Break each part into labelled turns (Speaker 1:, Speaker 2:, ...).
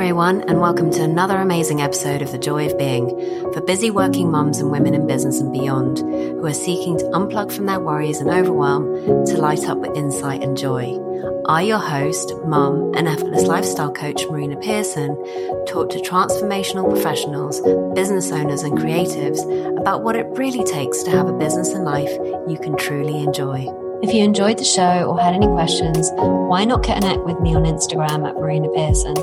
Speaker 1: everyone, and welcome to another amazing episode of The Joy of Being for busy working mums and women in business and beyond who are seeking to unplug from their worries and overwhelm to light up with insight and joy. I, your host, mum, and effortless lifestyle coach Marina Pearson, talk to transformational professionals, business owners, and creatives about what it really takes to have a business and life you can truly enjoy. If you enjoyed the show or had any questions, why not connect with me on Instagram at Marina Pearson?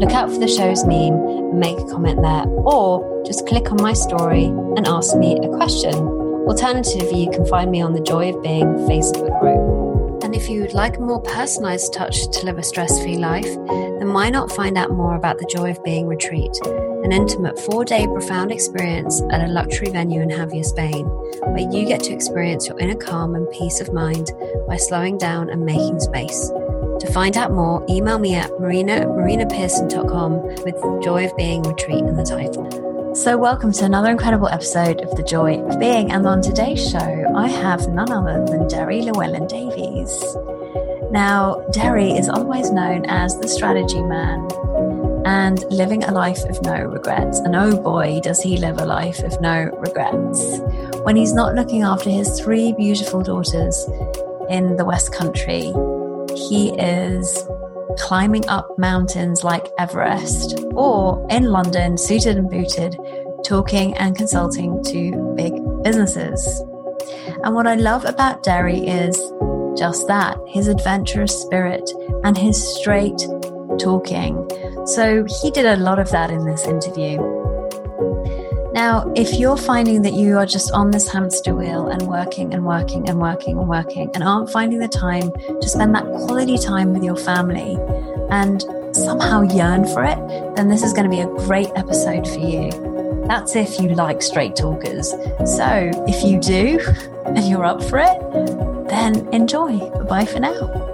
Speaker 1: Look out for the show's meme and make a comment there, or just click on my story and ask me a question. Alternatively, you can find me on the Joy of Being Facebook group. And if you would like a more personalized touch to live a stress free life, then why not find out more about the Joy of Being retreat? an intimate four day profound experience at a luxury venue in Javea, Spain, where you get to experience your inner calm and peace of mind by slowing down and making space. To find out more, email me at marina marinapearson.com with Joy of Being Retreat in the title. So, welcome to another incredible episode of The Joy of Being. And on today's show, I have none other than Deri Llewellyn Davies. Now, Deri is always known as the strategy man and living a life of no regrets. And oh boy, does he live a life of no regrets. When he's not looking after his three beautiful daughters in the West Country, he is climbing up mountains like Everest or in London, suited and booted, talking and consulting to big businesses. And what I love about Deri is just that his adventurous spirit and his straight talking. So he did a lot of that in this interview. Now, if you're finding that you are just on this hamster wheel and working and working and working and working and aren't finding the time to spend that quality time with your family and somehow yearn for it, then this is going to be a great episode for you. That's if you like straight talkers. So if you do and you're up for it, then enjoy. Bye for now.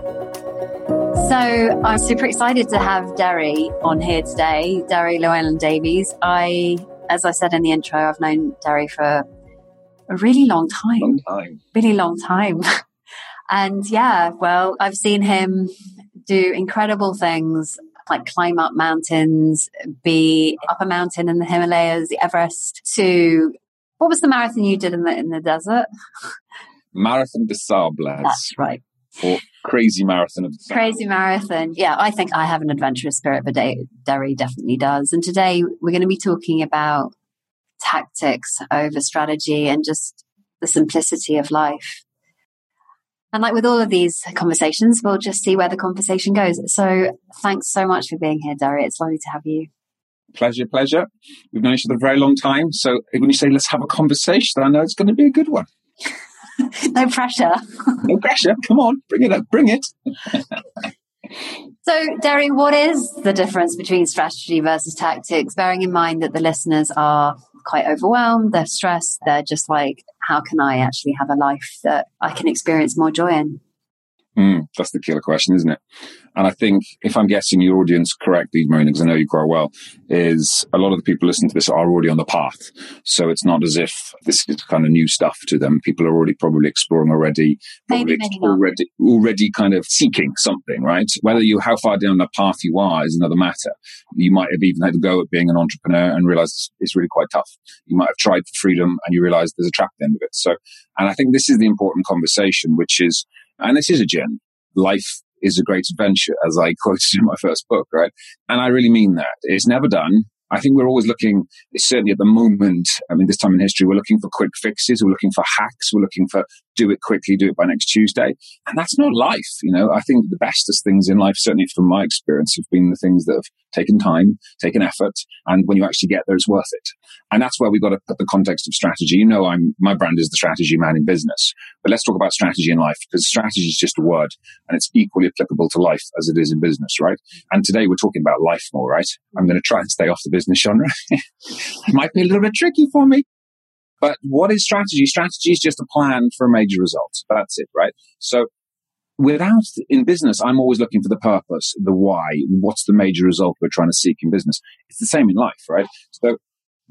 Speaker 1: So I'm super excited to have Deri on here today, Deri Llewellyn Davies. I, as I said in the intro, I've known Deri for a really long time.
Speaker 2: Long time.
Speaker 1: Really long time. and yeah, well, I've seen him do incredible things like climb up mountains, be up a mountain in the Himalayas, the Everest, to what was the marathon you did in the in the desert?
Speaker 2: Marathon des Sables.
Speaker 1: That's right.
Speaker 2: For crazy marathon of
Speaker 1: the crazy marathon. Yeah, I think I have an adventurous spirit, but Deri definitely does. And today we're going to be talking about tactics over strategy and just the simplicity of life. And like with all of these conversations, we'll just see where the conversation goes. So thanks so much for being here, Deri. It's lovely to have you.
Speaker 2: Pleasure, pleasure. We've known each other a very long time. So when you say let's have a conversation, I know it's going to be a good one.
Speaker 1: no pressure.
Speaker 2: no pressure. Come on, bring it up. Bring it.
Speaker 1: so, Deri, what is the difference between strategy versus tactics? Bearing in mind that the listeners are quite overwhelmed, they're stressed, they're just like, how can I actually have a life that I can experience more joy in?
Speaker 2: Mm, that's the killer question, isn't it? And I think if I'm guessing your audience correctly, Marina, because I know you quite well, is a lot of the people listening to this are already on the path. So it's not as if this is kind of new stuff to them. People are already probably exploring already,
Speaker 1: probably maybe, maybe
Speaker 2: already, already kind of seeking something, right? Whether you, how far down the path you are is another matter. You might have even had a go at being an entrepreneur and realized it's really quite tough. You might have tried for freedom and you realize there's a trap at the end of it. So, and I think this is the important conversation, which is, and this is a journey. Life is a great adventure, as I quoted in my first book, right? And I really mean that. It's never done. I think we're always looking, certainly at the moment, I mean, this time in history, we're looking for quick fixes. We're looking for hacks. We're looking for do it quickly, do it by next Tuesday. And that's not life. You know, I think the bestest things in life, certainly from my experience, have been the things that have taken time, taken effort. And when you actually get there, it's worth it. And that's where we've got to put the context of strategy. You know, I'm, my brand is the strategy man in business, but let's talk about strategy in life because strategy is just a word and it's equally applicable to life as it is in business, right? And today we're talking about life more, right? I'm going to try and stay off the business genre. it might be a little bit tricky for me. But what is strategy? Strategy is just a plan for a major result. That's it, right? So without in business, I'm always looking for the purpose, the why, what's the major result we're trying to seek in business. It's the same in life, right? So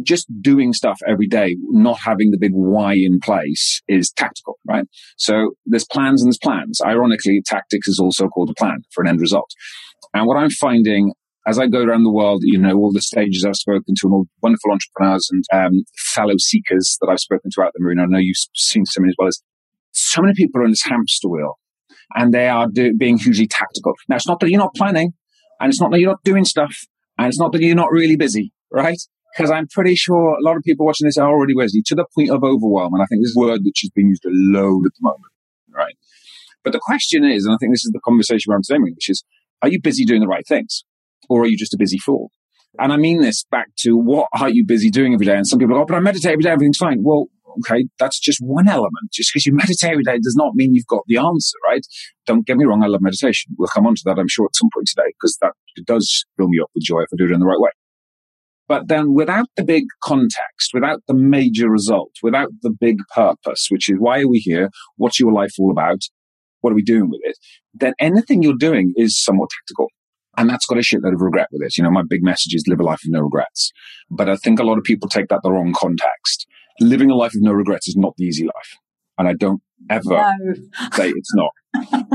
Speaker 2: just doing stuff every day, not having the big why in place is tactical, right? So there's plans and there's plans. Ironically, tactics is also called a plan for an end result. And what I'm finding as I go around the world, you know, all the stages I've spoken to and all wonderful entrepreneurs and um, fellow seekers that I've spoken to out the Marina, I know you've seen so many as well as so many people are in this hamster wheel and they are do, being hugely tactical. Now, it's not that you're not planning and it's not that you're not doing stuff and it's not that you're not really busy, right? Because I'm pretty sure a lot of people watching this are already busy to the point of overwhelm. And I think this is word which is being used a load at the moment, right? But the question is, and I think this is the conversation we're having, which is, are you busy doing the right things? Or are you just a busy fool? And I mean this back to what are you busy doing every day? And some people go, oh, but I meditate every day, everything's fine. Well, okay, that's just one element. Just because you meditate every day does not mean you've got the answer, right? Don't get me wrong, I love meditation. We'll come on to that, I'm sure, at some point today, because that does fill me up with joy if I do it in the right way. But then without the big context, without the major result, without the big purpose, which is why are we here? What's your life all about? What are we doing with it? Then anything you're doing is somewhat tactical. And that's got a shitload of regret with it. You know, my big message is live a life of no regrets. But I think a lot of people take that the wrong context. Living a life of no regrets is not the easy life. And I don't ever no. say it's not.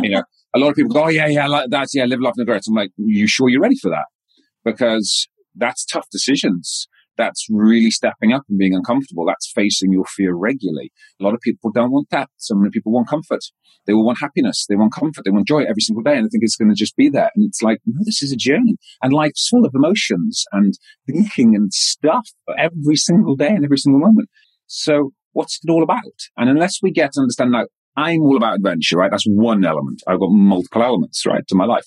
Speaker 2: you know, a lot of people go, oh, yeah, yeah, like that. Yeah, live a life of no regrets. I'm like, you sure you're ready for that? Because that's tough decisions that's really stepping up and being uncomfortable. That's facing your fear regularly. A lot of people don't want that. So many people want comfort. They will want happiness. They want comfort. They want joy every single day. And I think it's going to just be there. And it's like, no, this is a journey. And life's full of emotions and thinking and stuff every single day and every single moment. So what's it all about? And unless we get to understand now, I'm all about adventure, right? That's one element. I've got multiple elements, right, to my life.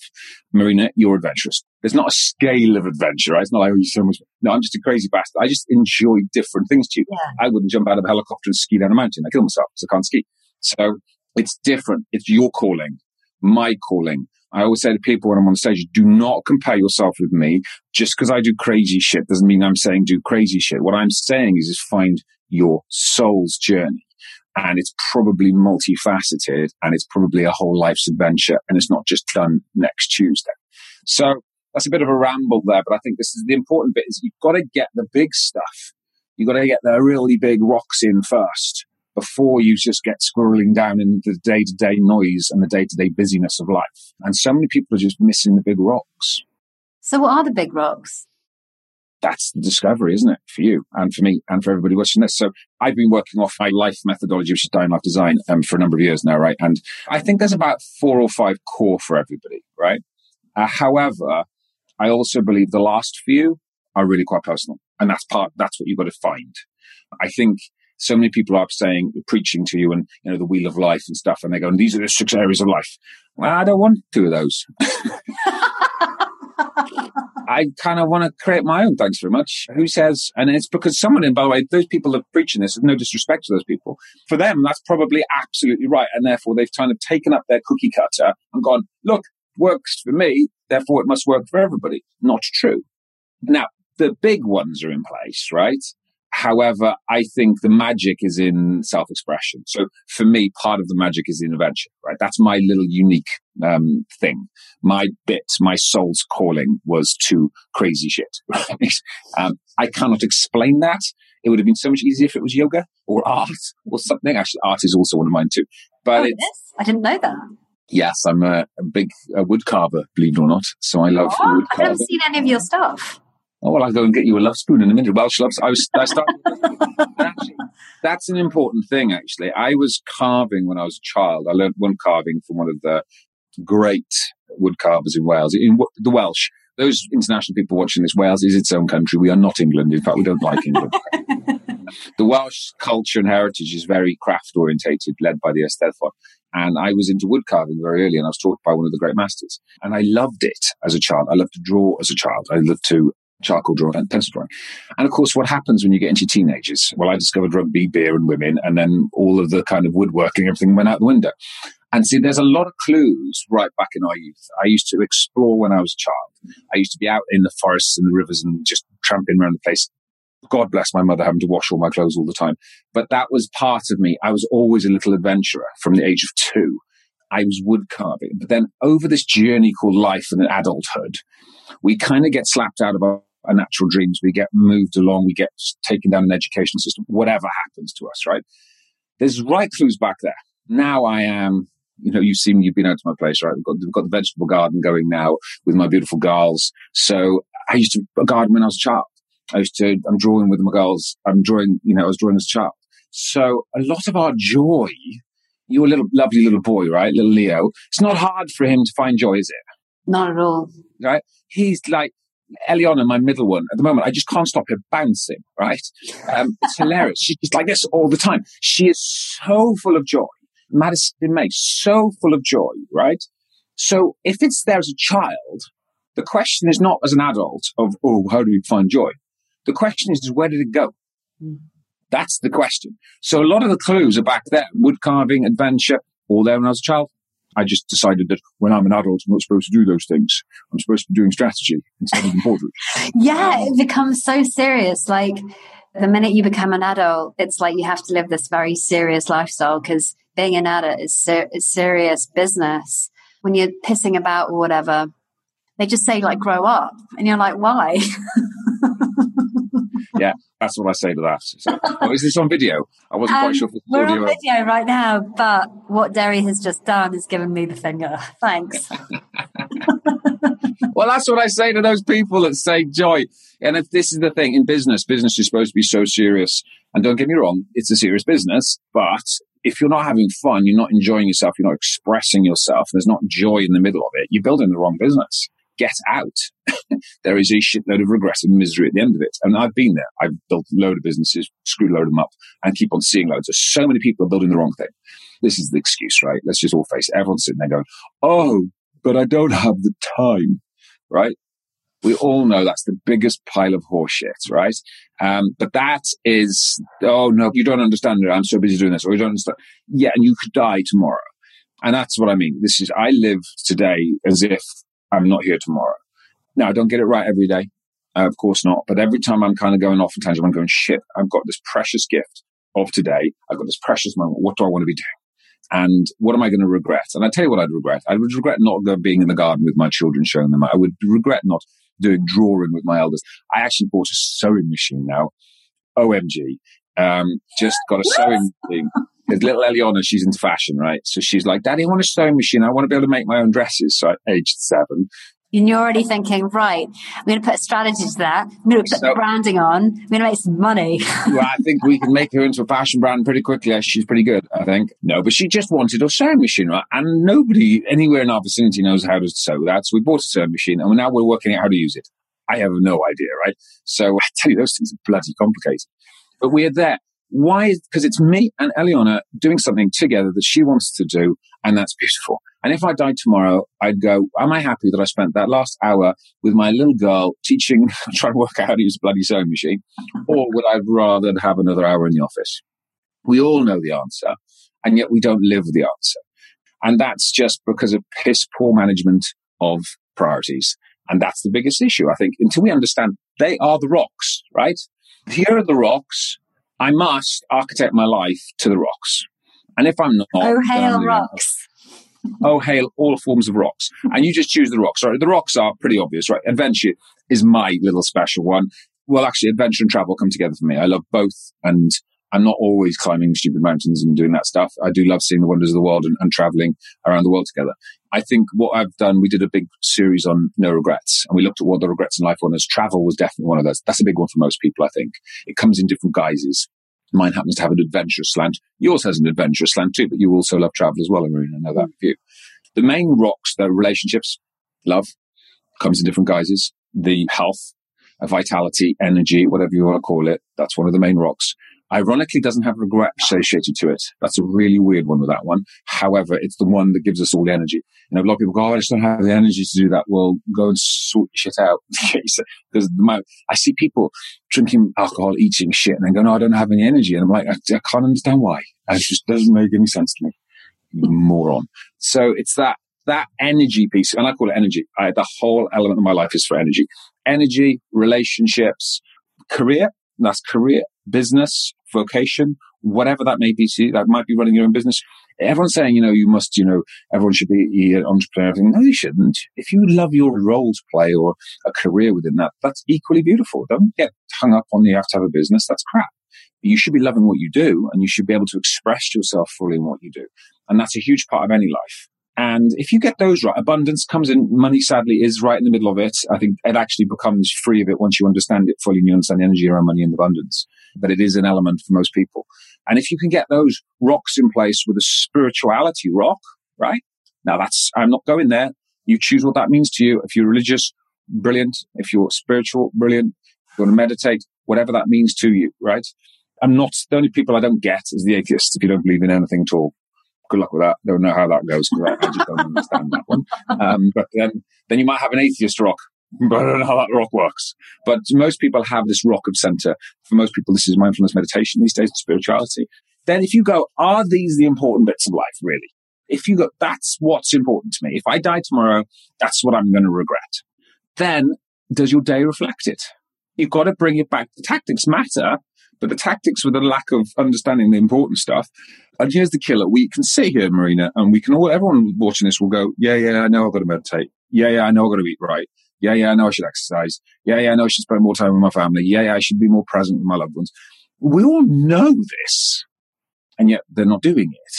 Speaker 2: Marina, you're adventurous. There's not a scale of adventure, right? It's not like, oh, you're so much. No, I'm just a crazy bastard. I just enjoy different things to you. Yeah. I wouldn't jump out of a helicopter and ski down a mountain. I kill myself because I can't ski. So it's different. It's your calling, my calling. I always say to people when I'm on stage, do not compare yourself with me. Just because I do crazy shit doesn't mean I'm saying do crazy shit. What I'm saying is, is find your soul's journey and it's probably multifaceted and it's probably a whole life's adventure and it's not just done next Tuesday. So that's a bit of a ramble there, but I think this is the important bit is you've got to get the big stuff. You've got to get the really big rocks in first before you just get squirreling down in the day to day noise and the day to day busyness of life. And so many people are just missing the big rocks.
Speaker 1: So what are the big rocks?
Speaker 2: That's the discovery, isn't it? For you and for me and for everybody watching this. So I've been working off my life methodology, which is Diamond Life Design, um, for a number of years now, right? And I think there's about four or five core for everybody, right? Uh, however, I also believe the last few are really quite personal. And that's part, that's what you've got to find. I think so many people are saying, preaching to you and, you know, the wheel of life and stuff. And they go, these are the six areas of life. Well, I don't want two of those. I kind of want to create my own. Thanks very much. Who says? And it's because someone, and by the way, those people that are preaching this, no disrespect to those people. For them, that's probably absolutely right, and therefore they've kind of taken up their cookie cutter and gone, look, works for me, therefore it must work for everybody. Not true. Now, the big ones are in place, right? However, I think the magic is in self expression. So for me, part of the magic is invention, right? That's my little unique um, thing. My bit, my soul's calling was to crazy shit. Right? Um, I cannot explain that. It would have been so much easier if it was yoga or art or something. Actually, art is also one of mine too. But
Speaker 1: oh, I didn't know that.
Speaker 2: Yes, I'm a, a big a wood carver, believe it or not. So I love
Speaker 1: wood I haven't seen any of your stuff.
Speaker 2: Oh well, I'll go and get you a love spoon in a minute. Welsh love. I was. I started. actually, that's an important thing. Actually, I was carving when I was a child. I learned one carving from one of the great wood carvers in Wales. In the Welsh, those international people watching this, Wales is its own country. We are not England. In fact, we don't like England. the Welsh culture and heritage is very craft orientated, led by the Eisteddfod. And I was into wood carving very early and I was taught by one of the great masters. And I loved it as a child. I loved to draw as a child. I loved to charcoal drawing and pencil drawing. And of course, what happens when you get into teenagers? Well, I discovered rugby, beer, and women, and then all of the kind of woodworking, everything went out the window. And see, there's a lot of clues right back in our youth. I used to explore when I was a child. I used to be out in the forests and the rivers and just tramping around the place. God bless my mother having to wash all my clothes all the time. But that was part of me. I was always a little adventurer from the age of two. I was wood carving. But then over this journey called life and adulthood, we kind of get slapped out of our our natural dreams. We get moved along, we get taken down an educational system, whatever happens to us, right? There's right clues back there. Now I am You know, you've seen, you've been out to my place, right? We've got, we've got the vegetable garden going now with my beautiful girls. So I used to garden when I was a child. I used to, I'm drawing with my girls. I'm drawing, you know, I was drawing as a child. So a lot of our joy, you're a little, lovely little boy, right? Little Leo. It's not hard for him to find joy, is it?
Speaker 1: Not at all.
Speaker 2: Right? He's like, Eliana, my middle one, at the moment, I just can't stop her bouncing, right? Um, it's hilarious. She's just like this all the time. She is so full of joy. Madison May, so full of joy, right? So if it's there as a child, the question is not as an adult of, oh, how do we find joy? The question is, where did it go? Mm. That's the question. So a lot of the clues are back there. Wood carving, adventure, all there when I was a child. I just decided that when I'm an adult, I'm not supposed to do those things. I'm supposed to be doing strategy instead of embroidery.
Speaker 1: yeah, it becomes so serious. Like the minute you become an adult, it's like you have to live this very serious lifestyle because being an adult is, ser- is serious business. When you're pissing about or whatever, they just say like grow up, and you're like, why?
Speaker 2: yeah, that's what I say to that. So, oh, is this on video? I wasn't um, quite sure.
Speaker 1: we're on video right now, but what Deri has just done is given me the finger. Thanks.
Speaker 2: well, that's what I say to those people that say joy. And if this is the thing in business, business is supposed to be so serious. And don't get me wrong, it's a serious business, but if you're not having fun, you're not enjoying yourself, you're not expressing yourself, there's not joy in the middle of it, you're building the wrong business get out, there is a shitload of regret and misery at the end of it. And I've been there. I've built a load of businesses, screwed a load of them up, and keep on seeing loads. There's so many people building the wrong thing. This is the excuse, right? Let's just all face it. Everyone's sitting there going, oh, but I don't have the time, right? We all know that's the biggest pile of horseshit, right? Um, but that is, oh no, you don't understand it. I'm so busy doing this, or you don't understand. Yeah, and you could die tomorrow. And that's what I mean. This is, I live today as if I'm not here tomorrow. Now, I don't get it right every day. Uh, of course not. But every time I'm kind of going off tangent, I'm going, shit, I've got this precious gift of today. I've got this precious moment. What do I want to be doing? And what am I going to regret? And I tell you what I'd regret. I would regret not being in the garden with my children, showing them. I would regret not doing drawing with my elders. I actually bought a sewing machine now. OMG. Um, just got a sewing machine. There's little Eliana, she's into fashion, right? So she's like, Daddy, I want a sewing machine. I want to be able to make my own dresses. So at age seven.
Speaker 1: And you're already thinking, right, I'm going to put a strategy to that. I'm going to put so, branding on. I'm going to make some money.
Speaker 2: well, I think we can make her into a fashion brand pretty quickly. She's pretty good, I think. No, but she just wanted a sewing machine, right? And nobody anywhere in our vicinity knows how to sew that. So we bought a sewing machine and now we're working out how to use it. I have no idea, right? So I tell you, those things are bloody complicated. But we're there. Why? Because it's me and Eliana doing something together that she wants to do, and that's beautiful. And if I died tomorrow, I'd go, am I happy that I spent that last hour with my little girl teaching, trying to work out how to use a bloody sewing machine? Or would I rather have another hour in the office? We all know the answer, and yet we don't live the answer. And that's just because of piss poor management of priorities. And that's the biggest issue, I think, until we understand they are the rocks, right? Here are the rocks. I must architect my life to the rocks. And if I'm not,
Speaker 1: oh hail rocks.
Speaker 2: oh hail all forms of rocks. And you just choose the rocks. Right? The rocks are pretty obvious, right? Adventure is my little special one. Well, actually, adventure and travel come together for me. I love both, and I'm not always climbing stupid mountains and doing that stuff. I do love seeing the wonders of the world and, and traveling around the world together. I think what I've done, we did a big series on no regrets and we looked at what the regrets in life were. And travel was definitely one of those. That's a big one for most people, I think. It comes in different guises. Mine happens to have an adventurous slant. Yours has an adventurous slant too, but you also love travel as well, Marina. I know that for you. The main rocks, the relationships, love, comes in different guises. The health, vitality, energy, whatever you want to call it, that's one of the main rocks ironically doesn't have regret associated to it. That's a really weird one with that one. However, it's the one that gives us all the energy. You know, a lot of people go, oh, I just don't have the energy to do that. Well, go and sort your shit out. because I see people drinking alcohol, eating shit, and then go, no, I don't have any energy. And I'm like, I, I can't understand why. It just doesn't make any sense to me. Moron. So it's that, that energy piece, and I call it energy. I, the whole element of my life is for energy. Energy, relationships, career. That's career, business, vocation, whatever that may be to you, that might be running your own business. Everyone's saying, you know, you must, you know, everyone should be an entrepreneur. No, you shouldn't. If you love your role to play or a career within that, that's equally beautiful. Don't get hung up on you have to have a business. That's crap. You should be loving what you do and you should be able to express yourself fully in what you do. And that's a huge part of any life. And if you get those right, abundance comes in. Money, sadly, is right in the middle of it. I think it actually becomes free of it once you understand it fully and you understand the energy around money and abundance. But it is an element for most people. And if you can get those rocks in place with a spirituality rock, right? Now that's, I'm not going there. You choose what that means to you. If you're religious, brilliant. If you're spiritual, brilliant. If you want to meditate, whatever that means to you, right? I'm not, the only people I don't get is the atheists if you don't believe in anything at all. Good luck with that. Don't know how that goes because I, I, just don't understand that one. Um, but then, then you might have an atheist rock but I don't know how that rock works. But most people have this rock of center. For most people, this is mindfulness meditation these days, spirituality. Then if you go, are these the important bits of life, really? If you go, that's what's important to me. If I die tomorrow, that's what I'm going to regret. Then does your day reflect it? You've got to bring it back. The tactics matter, but the tactics with a lack of understanding the important stuff. And here's the killer. We can sit here, Marina, and we can all, everyone watching this will go, yeah, yeah, I know I've got to meditate. Yeah, yeah, I know I've got to eat right. Yeah, yeah, I know I should exercise. Yeah, yeah, I know I should spend more time with my family. Yeah, yeah, I should be more present with my loved ones. We all know this, and yet they're not doing it.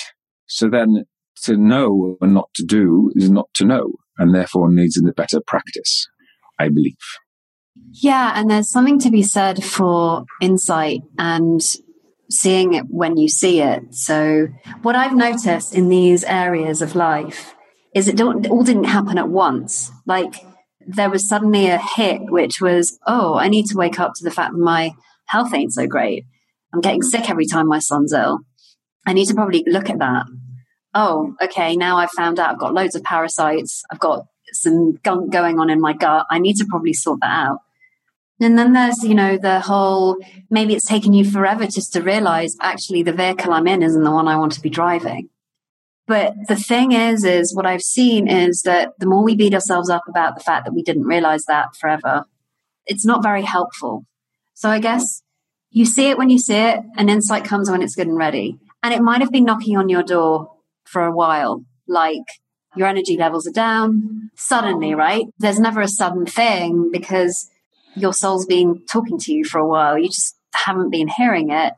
Speaker 2: So then to know and not to do is not to know, and therefore needs a better practice, I believe.
Speaker 1: Yeah, and there's something to be said for insight and seeing it when you see it. So, what I've noticed in these areas of life is it, all didn't happen at once. Like, there was suddenly a hit, which was, oh, I need to wake up to the fact that my health ain't so great. I'm getting sick every time my son's ill. I need to probably look at that. Oh, okay, now I've found out I've got loads of parasites. I've got some gunk going on in my gut. I need to probably sort that out. And then there's, you know, the whole maybe it's taken you forever just to realize actually the vehicle I'm in isn't the one I want to be driving. But the thing is, is what I've seen is that the more we beat ourselves up about the fact that we didn't realize that forever, it's not very helpful. So I guess you see it when you see it, and insight comes when it's good and ready. And it might have been knocking on your door for a while, like your energy levels are down suddenly, right? There's never a sudden thing because your soul's been talking to you for a while. You just haven't been hearing it.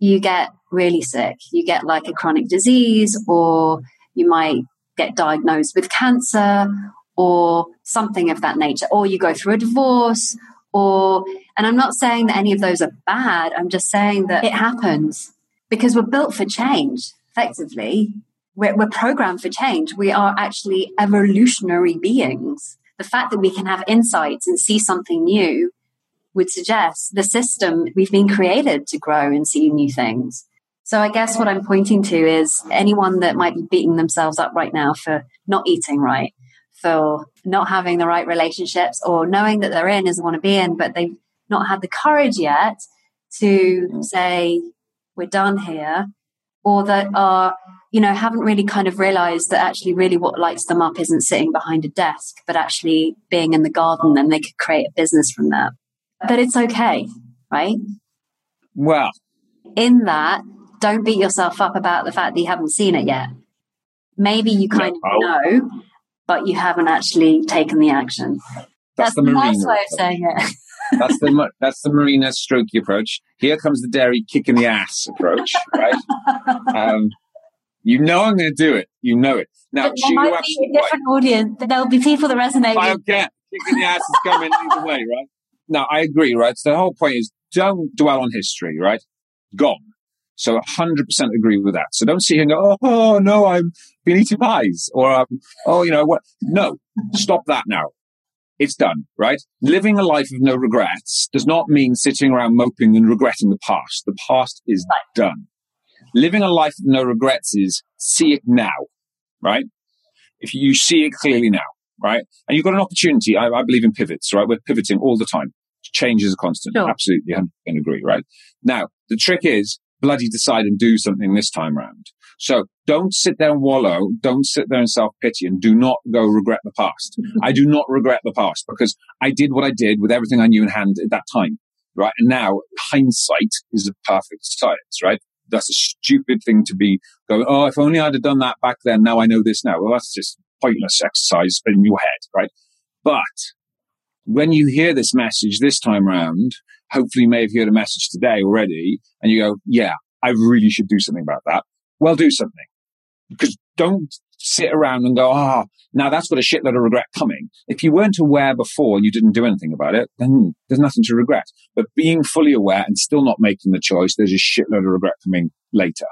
Speaker 1: You get really sick. You get like a chronic disease, or you might get diagnosed with cancer, or something of that nature, or you go through a divorce, or, and I'm not saying that any of those are bad. I'm just saying that it happens because we're built for change, effectively. We're, we're programmed for change. We are actually evolutionary beings. The fact that we can have insights and see something new would suggest the system we've been created to grow and see new things. So I guess what I'm pointing to is anyone that might be beating themselves up right now for not eating right, for not having the right relationships, or knowing that they're in as they want to be in, but they've not had the courage yet to say, we're done here, or that are, you know, haven't really kind of realized that actually really what lights them up isn't sitting behind a desk, but actually being in the garden and they could create a business from that. But it's okay, right?
Speaker 2: Well,
Speaker 1: in that, don't beat yourself up about the fact that you haven't seen it yet. Maybe you kind no, of know, but you haven't actually taken the action.
Speaker 2: That's, that's the, the
Speaker 1: nice way of saying it.
Speaker 2: that's the that's the Marina strokey approach. Here comes the Deri kicking the ass approach, right? Um, you know I'm going to do it. You know it. Now,
Speaker 1: but there might be a different right. audience. There'll be people that resonate.
Speaker 2: I don't care. Kicking the ass is coming either way, right? Now, I agree, right? So the whole point is don't dwell on history, right? Gone. So 100% agree with that. So don't sit here and go, oh, oh no, I've been eating pies or, um, oh, you know what? No, stop that now. It's done, right? Living a life of no regrets does not mean sitting around moping and regretting the past. The past is done. Living a life of no regrets is see it now, right? If you see it clearly now, right? And you've got an opportunity. I, I believe in pivots, right? We're pivoting all the time. Change is a constant. Sure. Absolutely. 100% agree, right? Now, the trick is bloody decide and do something this time round. So don't sit there and wallow. Don't sit there and self pity and do not go regret the past. I do not regret the past because I did what I did with everything I knew in hand at that time. Right. And now hindsight is a perfect science, right? That's a stupid thing to be going, Oh, if only I'd have done that back then. Now I know this now. Well, that's just pointless exercise in your head, right? But when you hear this message this time round, hopefully may have heard a message today already and you go, yeah, I really should do something about that. Well, do something. Because don't sit around and go, ah, oh, now that's got a shitload of regret coming. If you weren't aware before and you didn't do anything about it, then there's nothing to regret. But being fully aware and still not making the choice, there's a shitload of regret coming later.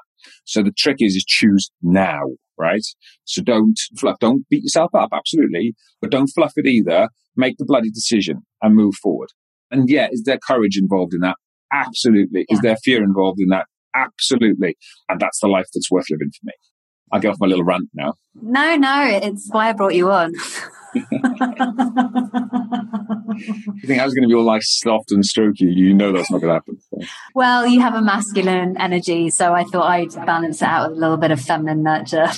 Speaker 2: So the trick is, is choose now, right? So don't fluff, don't beat yourself up, absolutely, but don't fluff it either. Make the bloody decision and move forward. And yeah, is there courage involved in that? Absolutely. Yeah. Is there fear involved in that? Absolutely. And that's the life that's worth living for me. I'll get off my little rant now.
Speaker 1: No, no, it's why I brought you on.
Speaker 2: you think I was going to be all like soft and strokey? You know that's not going to happen. So.
Speaker 1: Well, you have a masculine energy, so I thought I'd balance it out with a little bit of feminine nurture.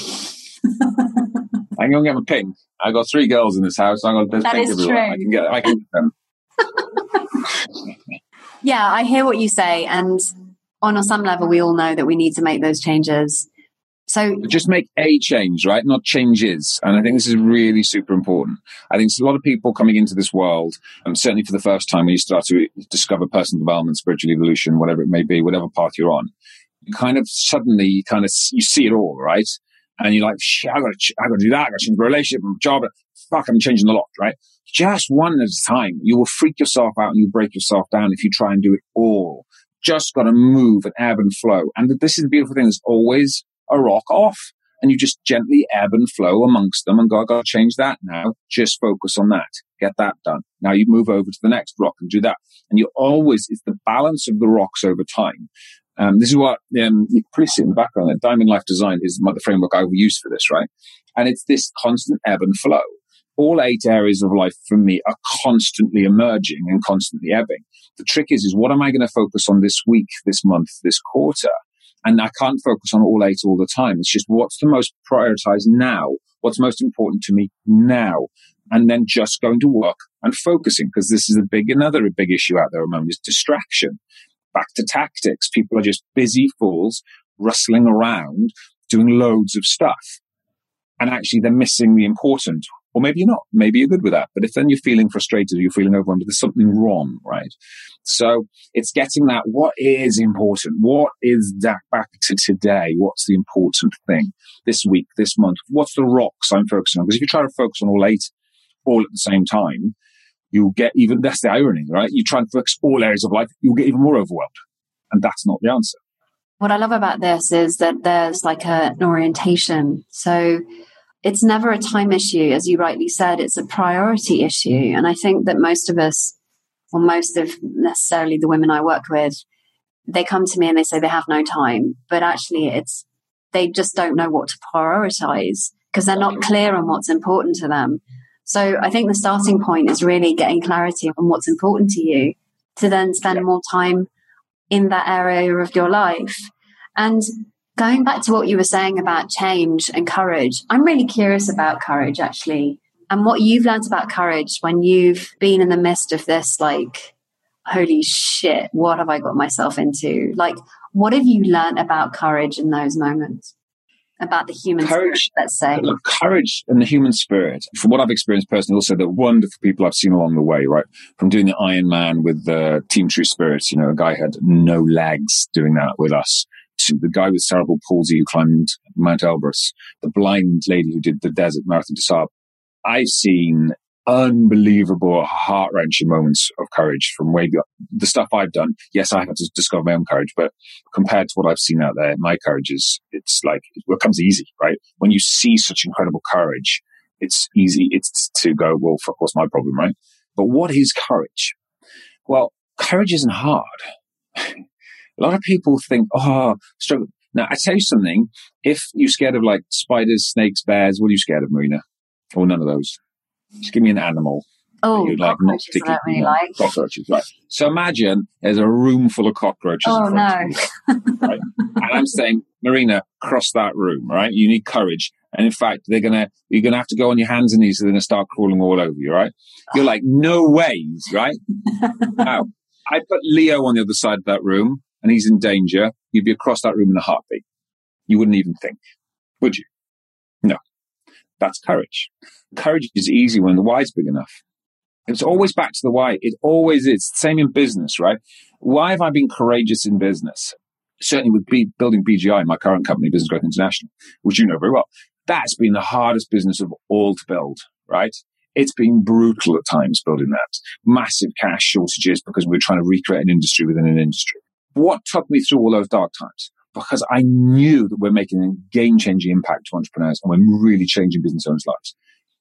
Speaker 2: I'm going to get my pink. I've got three girls in this house. I'm going to
Speaker 1: that is. True.
Speaker 2: I can get. I can get them.
Speaker 1: Yeah, I hear what you say, and on some level, we all know that we need to make those changes so
Speaker 2: just make a change, right? Not changes. And I think this is really super important. I think it's a lot of people coming into this world, and certainly for the first time when you start to discover personal development, spiritual evolution, whatever it may be, whatever path you're on, you kind of suddenly you kind of, you see it all, right? And you're like, shit, I gotta, I gotta do that. I gotta change my relationship, my job. Fuck, I'm changing the lot, right? Just one at a time. You will freak yourself out and you break yourself down if you try and do it all. Just gotta move and ebb and flow. And this is the beautiful thing. There's always a rock off and you just gently ebb and flow amongst them and go, I got to change that now. Just focus on that. Get that done. Now you move over to the next rock and do that. And you always, it's the balance of the rocks over time. Um, this is what um, you can see in the background. That Diamond Life Design is the framework I will use for this, right? And it's this constant ebb and flow. All eight areas of life for me are constantly emerging and constantly ebbing. The trick is, is what am I going to focus on this week, this month, this quarter? And I can't focus on all eight all the time. It's just what's the most prioritized now? What's most important to me now? And then just going to work and focusing because this is a big, another big issue out there at the moment is distraction. Back to tactics. People are just busy fools rustling around doing loads of stuff. And actually they're missing the important or maybe you're not. Maybe you're good with that. But if then you're feeling frustrated or you're feeling overwhelmed, there's something wrong, right? So it's getting that what is important? What is that back to today? What's the important thing this week, this month? What's the rocks I'm focusing on? Because if you try to focus on all eight all at the same time, you'll get even, that's the irony, right? You try and focus all areas of life, you'll get even more overwhelmed. And that's not the answer.
Speaker 1: What I love about this is that there's like a, an orientation. So it's never a time issue, as you rightly said, it's a priority issue. And I think that most of us, or most of necessarily the women I work with, they come to me and they say they have no time, but actually it's, they just don't know what to prioritize because they're not clear on what's important to them. So I think the starting point is really getting clarity on what's important to you to then spend more time in that area of your life. And Going back to what you were saying about change and courage, I'm really curious about courage actually, and what you've learned about courage when you've been in the midst of this, like, holy shit, what have I got myself into? Like, what have you learned about courage in those moments? About the human courage, spirit, let's say.
Speaker 2: Look, courage and the human spirit, from what I've experienced personally, also the wonderful people I've seen along the way, right? From doing the Iron Man with the Team True Spirits, you know, a guy had no legs doing that with us the guy with cerebral palsy who climbed Mount Elbrus, the blind lady who did the Desert Marathon des Sables. I've seen unbelievable heart wrenching moments of courage from way beyond the stuff I've done. Yes, I had to discover my own courage, but compared to what I've seen out there, my courage is, it's like, it comes easy, right? When you see such incredible courage, it's easy. It's to go, well, of course, my problem, right? But what is courage? Well, courage isn't hard. A lot of people think, oh, struggle. Now, I tell you something. If you're scared of like spiders, snakes, bears, what are you scared of, Marina? Or none of those? Just give me an animal.
Speaker 1: Oh, you like not particularly really like.
Speaker 2: cockroaches, right? So imagine there's a room full of cockroaches.
Speaker 1: Oh no!
Speaker 2: right? And I'm saying, Marina, cross that room, right? You need courage, and in fact, they're gonna you're gonna have to go on your hands and knees. They're gonna start crawling all over you, right? You're oh. like, no ways, right? now, I put Leo on the other side of that room and he's in danger, you'd be across that room in a heartbeat. You wouldn't even think, would you? No. That's courage. Courage is easy when the why's big enough. It's always back to the why. It always is. Same in business, right? Why have I been courageous in business? certainly with B- building BGI, my current company, Business Growth International, which you know very well, that's been the hardest business of all to build, right? It's been brutal at times building that. Massive cash shortages because we are trying to recreate an industry within an industry. What took me through all those dark times? Because I knew that we're making a game changing impact to entrepreneurs and we're really changing business owners' lives.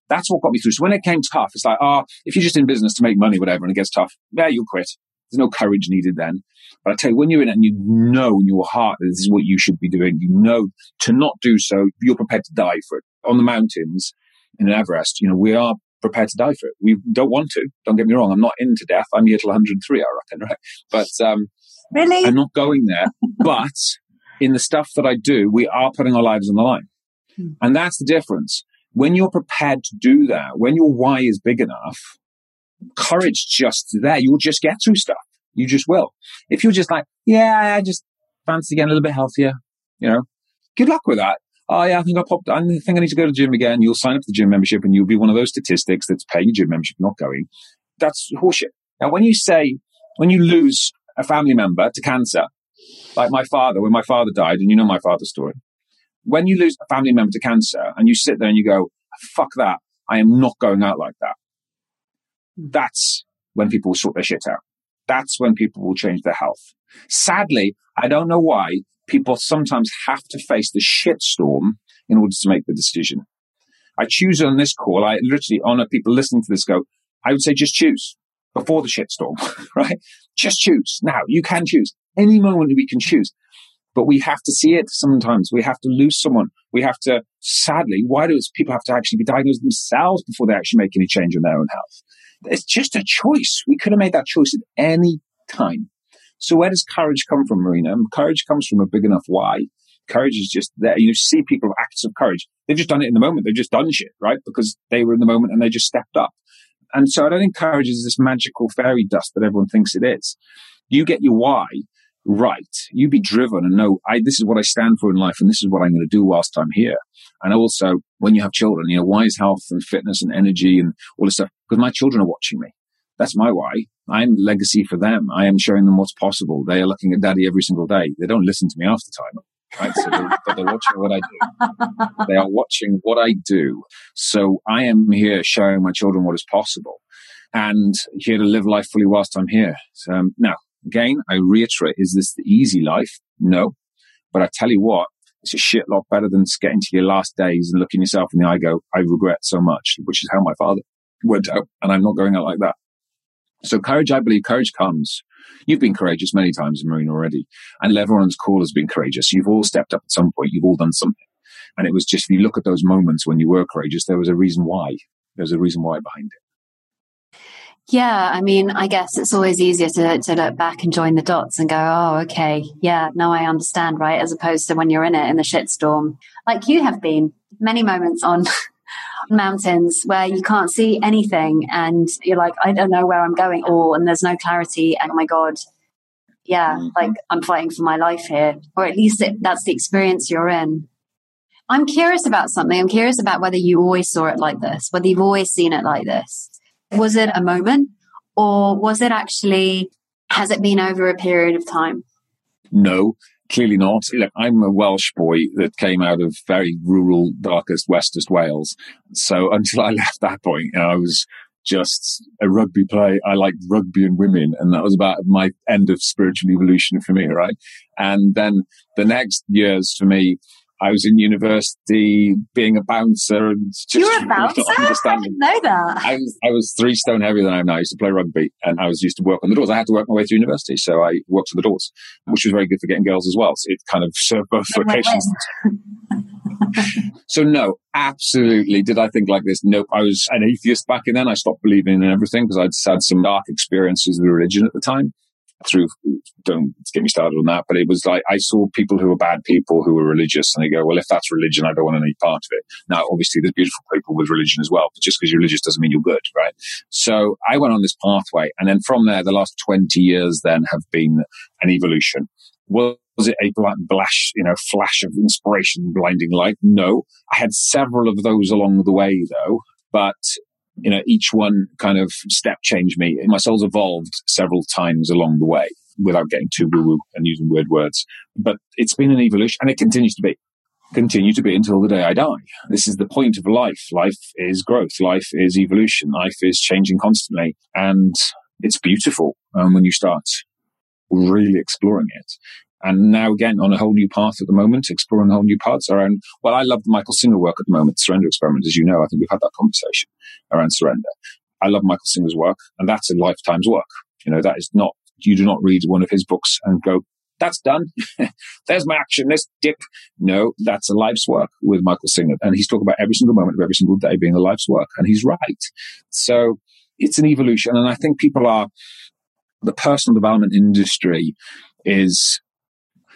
Speaker 2: That's what got me through. So when it came tough, it's like, oh, if you're just in business to make money, whatever, and it gets tough, yeah, you'll quit. There's no courage needed then. But I tell you, when you're in it and you know in your heart that this is what you should be doing, you know to not do so, you're prepared to die for it. On the mountains in Everest, you know, we are prepared to die for it. We don't want to. Don't get me wrong. I'm not into death. I'm here till 103, I reckon, right? But um,
Speaker 1: really,
Speaker 2: I'm not going there. but in the stuff that I do, we are putting our lives on the line, hmm. and that's the difference. When you're prepared to do that, when your why is big enough, courage just there. You'll just get through stuff. You just will. If you're just like, yeah, I just fancy getting a little bit healthier, you know, good luck with that. Oh yeah, I think I popped. I think I need to go to the gym again. You'll sign up for the gym membership, and you'll be one of those statistics that's paying your gym membership, not going. That's horseshit. Now, when you say when you lose a family member to cancer, like my father, when my father died, and you know my father's story, when you lose a family member to cancer, and you sit there and you go, "Fuck that! I am not going out like that." That's when people will sort their shit out. That's when people will change their health. Sadly, I don't know why people sometimes have to face the shitstorm in order to make the decision. I choose on this call, I literally honor people listening to this go, I would say just choose before the shitstorm, right? Just choose. Now you can choose any moment we can choose, but we have to see it sometimes. We have to lose someone. We have to, sadly, why do people have to actually be diagnosed themselves before they actually make any change in their own health? It's just a choice. We could have made that choice at any time. So where does courage come from, Marina? Courage comes from a big enough why. Courage is just there. You see people acts of courage. They've just done it in the moment. They've just done shit, right? Because they were in the moment and they just stepped up. And so I don't think courage is this magical fairy dust that everyone thinks it is. You get your why right. You be driven and know, I, this is what I stand for in life and this is what I'm going to do whilst I'm here. And also when you have children, you know, why is health and fitness and energy and all this stuff? Because my children are watching me. That's my why. I'm legacy for them. I am showing them what's possible. They are looking at daddy every single day. They don't listen to me half the time. Right. So they're, they're watching what I do. They are watching what I do. So I am here showing my children what is possible and here to live life fully whilst I'm here. So, um, now, again, I reiterate, is this the easy life? No. But I tell you what, it's a shit lot better than getting to your last days and looking yourself in the eye go, I regret so much, which is how my father went out and I'm not going out like that. So courage, I believe courage comes. You've been courageous many times, Marine, already. And everyone on this call has been courageous. You've all stepped up at some point. You've all done something. And it was just, if you look at those moments when you were courageous, there was a reason why. There's a reason why behind it.
Speaker 1: Yeah, I mean, I guess it's always easier to, to look back and join the dots and go, oh, okay, yeah, now I understand, right? As opposed to when you're in it in the shitstorm, like you have been many moments on mountains where you can't see anything and you're like, I don't know where I'm going or and there's no clarity and oh my God, yeah, mm-hmm. like I'm fighting for my life here. Or at least it, that's the experience you're in. I'm curious about something. I'm curious about whether you always saw it like this, whether you've always seen it like this. Was it a moment or was it actually, has it been over a period of time?
Speaker 2: No, clearly not. Look, I'm a Welsh boy that came out of very rural, darkest, westest Wales. So until I left that point, you know, I was just a rugby play. I liked rugby and women, and that was about my end of spiritual evolution for me, right? And then the next years for me, I was in university being a bouncer and
Speaker 1: just you were a bouncer. I didn't know that.
Speaker 2: I was I was three stone heavier than I am now. I used to play rugby and I was used to work on the doors. I had to work my way through university, so I worked on the doors, which was very good for getting girls as well. So it kind of served both locations. so no, absolutely. Did I think like this? Nope. I was an atheist back in then. I stopped believing in everything because I'd had some dark experiences with religion at the time through, don't get me started on that, but it was like I saw people who were bad people who were religious and they go, well, if that's religion, I don't want any part of it. Now, obviously, there's beautiful people with religion as well, but just because you're religious doesn't mean you're good, right? So I went on this pathway. And then from there, the last 20 years then have been an evolution. Was it a flash, you know, flash of inspiration, blinding light? No. I had several of those along the way, though. But you know, each one kind of step changed me. My soul's evolved several times along the way. without getting too woo woo and using weird words. But it's been an evolution and it continues to be. Continue to be until the day I die. This is the point of life. Life is growth. Life is evolution. Life is changing constantly. And it's beautiful um, when you start really exploring it. And now again on a whole new path at the moment, exploring whole new paths around, well, I love the Michael Singer work at the moment, Surrender Experiment, as you know. I think we've had that conversation around surrender. I love Michael Singer's work and that's a lifetime's work. You know, that is not, you do not read one of his books and go, that's done. There's my action. Let's dip. No, that's a life's work with Michael Singer. And he's talking about every single moment of every single day being a life's work. And he's right. So it's an evolution. And I think people are, the personal development industry is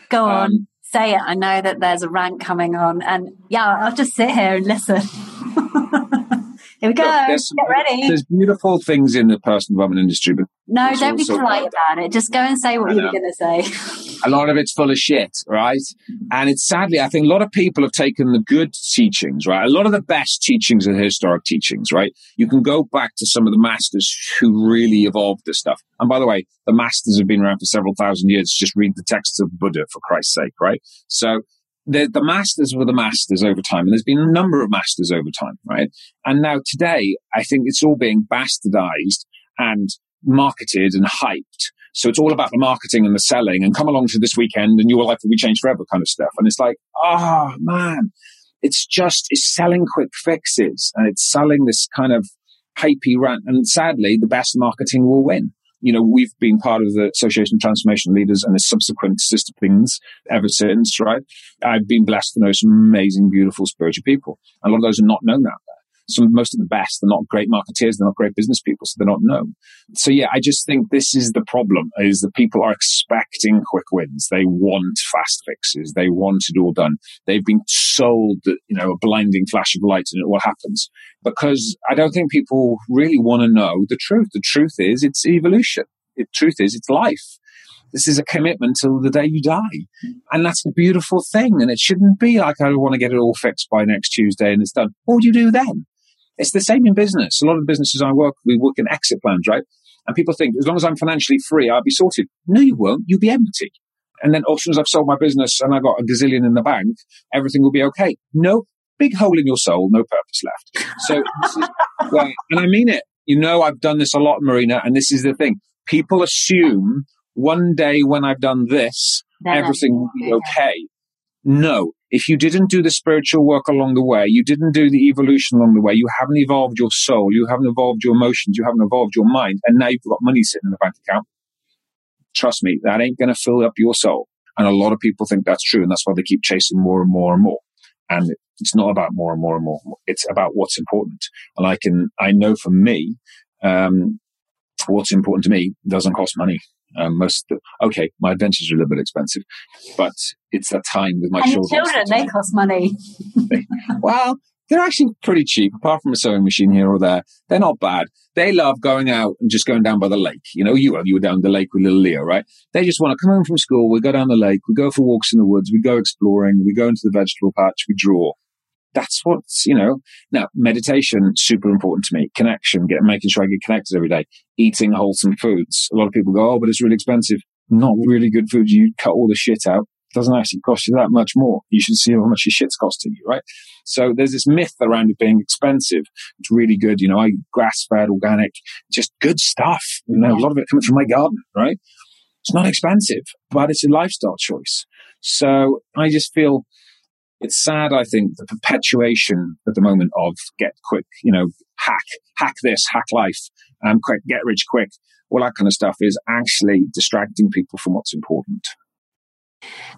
Speaker 1: Go on, um, say it. I know that there's a rant coming on, and yeah, I'll just sit here and listen. here we go. Look, Get ready.
Speaker 2: There's beautiful things in the personal development industry, but
Speaker 1: no, don't be polite about it. Just go and say what you were going to say.
Speaker 2: a lot of it's full of shit, right? And it's sadly, I think a lot of people have taken the good teachings, right? A lot of the best teachings and historic teachings, right? You can go back to some of the masters who really evolved this stuff. And by the way, the masters have been around for several thousand years. Just read the texts of Buddha, for Christ's sake, right? So the, the masters were the masters over time, and there's been a number of masters over time, right? And now today, I think it's all being bastardized and marketed and hyped. So it's all about the marketing and the selling and come along to this weekend and your life will be changed forever kind of stuff. And it's like, oh man, it's just, it's selling quick fixes and it's selling this kind of hypey rant. And sadly, the best marketing will win. You know, we've been part of the Association of Transformation Leaders and the subsequent sister things ever since, right? I've been blessed to know some amazing, beautiful spiritual people. A lot of those are not known there some most of the best. They're not great marketeers. They're not great business people, so they're not known. So yeah, I just think this is the problem: is that people are expecting quick wins. They want fast fixes. They want it all done. They've been sold, you know, a blinding flash of light, and it all happens. Because I don't think people really want to know the truth. The truth is, it's evolution. The truth is, it's life. This is a commitment till the day you die. And that's a beautiful thing. And it shouldn't be like, I want to get it all fixed by next Tuesday and it's done. What would you do then? It's the same in business. A lot of the businesses I work, we work in exit plans, right? And people think, as long as I'm financially free, I'll be sorted. No, you won't. You'll be empty. And then oh, as soon as I've sold my business and I got a gazillion in the bank, everything will be okay. No, big hole in your soul, no purpose left. So, and I mean it. You know, I've done this a lot, Marina, and this is the thing. People assume one day when I've done this, then everything will be okay. No, if you didn't do the spiritual work along the way, you didn't do the evolution along the way, you haven't evolved your soul, you haven't evolved your emotions, you haven't evolved your mind, and now you've got money sitting in the bank account. Trust me, that ain't going to fill up your soul. And a lot of people think that's true, and that's why they keep chasing more and more and more. And it's not about more and more and more. It's about what's important. And I can, I know for me, um, what's important to me doesn't cost money. Um, most okay, my adventures are a little bit expensive, but it's that time with my
Speaker 1: and
Speaker 2: children.
Speaker 1: Children, they cost money.
Speaker 2: well, they're actually pretty cheap, apart from a sewing machine here or there. They're not bad. They love going out and just going down by the lake. You know, you you were down the lake with little Leo, right? They just want to come home from school. We go down the lake. We go for walks in the woods. We go exploring. We go into the vegetable patch. We draw that's what's, you know, now meditation, super important to me. Connection, get, making sure I get connected every day. Eating wholesome foods. A lot of people go, oh, but it's really expensive. Not really good food. You cut all the shit out. It doesn't actually cost you that much more. You should see how much your shit's costing you, right? So there's this myth around it being expensive. It's really good. You know, I grass fed, organic, just good stuff. You know, a lot of it coming from my garden, right? It's not expensive, but it's a lifestyle choice. So I just feel it's sad, I think, the perpetuation at the moment of get quick, you know, hack, hack this, hack life, um, quick, get rich quick, all that kind of stuff is actually distracting people from what's important.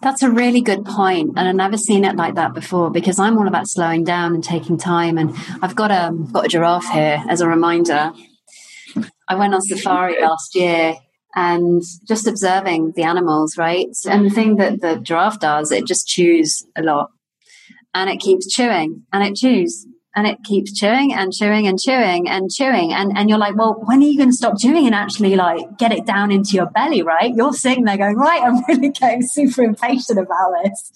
Speaker 1: That's a really good point, and I've never seen it like that before. Because I'm all about slowing down and taking time, and I've got a got a giraffe here as a reminder. I went on safari last year and just observing the animals, right? And the thing that the giraffe does, it just chews a lot and it keeps chewing and it chews and it keeps chewing and chewing and chewing and chewing and, and you're like well when are you going to stop chewing and actually like get it down into your belly right? You're sitting there going right i'm really getting super impatient about this.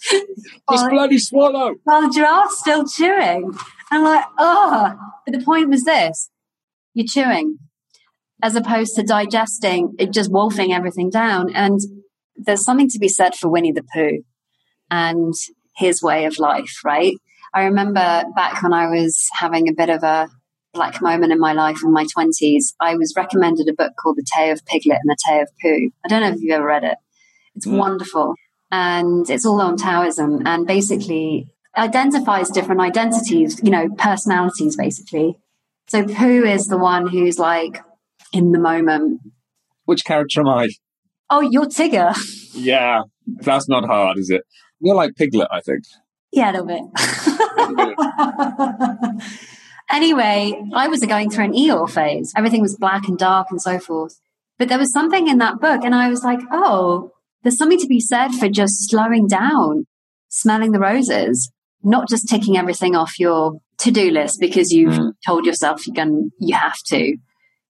Speaker 2: Just bloody swallow.
Speaker 1: while the giraffe's still chewing. And like oh but the point was this you're chewing as opposed to digesting, it just wolfing everything down. And there's something to be said for Winnie the Pooh. And his way of life, right? I remember back when I was having a bit of a black moment in my life in my 20s, I was recommended a book called The Tale of Piglet and The Tale of Pooh. I don't know if you've ever read it. It's mm. wonderful. And it's all on Taoism and basically identifies different identities, you know, personalities basically. So Pooh is the one who's like in the moment.
Speaker 2: Which character am I?
Speaker 1: Oh, you're Tigger.
Speaker 2: Yeah, that's not hard, is it? You're like Piglet, I think.
Speaker 1: Yeah, a little bit. anyway, I was going through an Eeyore phase. Everything was black and dark and so forth. But there was something in that book, and I was like, oh, there's something to be said for just slowing down, smelling the roses, not just ticking everything off your to-do list because you've mm. told yourself you're going you have to.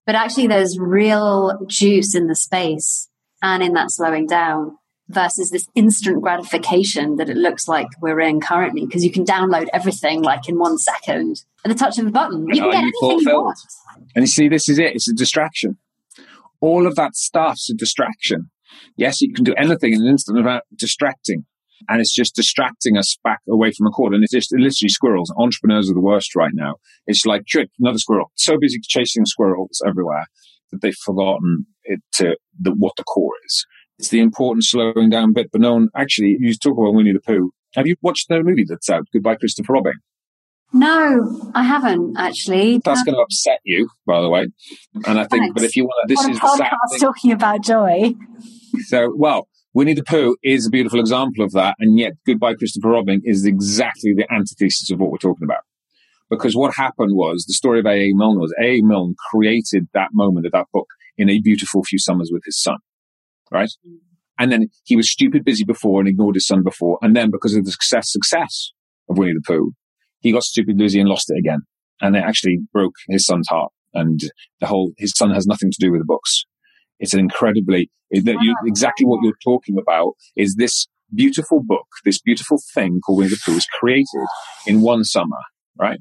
Speaker 1: But actually there's real juice in the space and in that slowing down versus this instant gratification that it looks like we're in currently because you can download everything like in one second at the touch of a button. You can get anything you want.
Speaker 2: And you see, this is it. It's a distraction. All of that stuff's a distraction. Yes, you can do anything in an instant without distracting. And it's just distracting us back away from a core. And it's just literally squirrels. Entrepreneurs are the worst right now. It's like, trick, another squirrel. So busy chasing squirrels everywhere that they've forgotten it to the, what the core is. It's the important slowing down bit. But no one actually, you talk about Winnie the Pooh. Have you watched the movie that's out, Goodbye Christopher Robin?
Speaker 1: No, I haven't actually.
Speaker 2: That's going to upset you, by the way. And I think, Thanks. but if you want, this is
Speaker 1: a podcast talking about joy.
Speaker 2: So, well, Winnie the Pooh is a beautiful example of that, and yet Goodbye Christopher Robin is exactly the antithesis of what we're talking about. Because what happened was the story of A.A. Milne was A.A. Milne created that moment of that book in a beautiful few summers with his son, right? And then he was stupid busy before and ignored his son before. And then because of the success, success of Winnie the Pooh, he got stupid busy and lost it again. And it actually broke his son's heart. And the whole, his son has nothing to do with the books. It's an incredibly, that you, exactly what you're talking about is this beautiful book, this beautiful thing called Winnie the Pooh was created in one summer, right?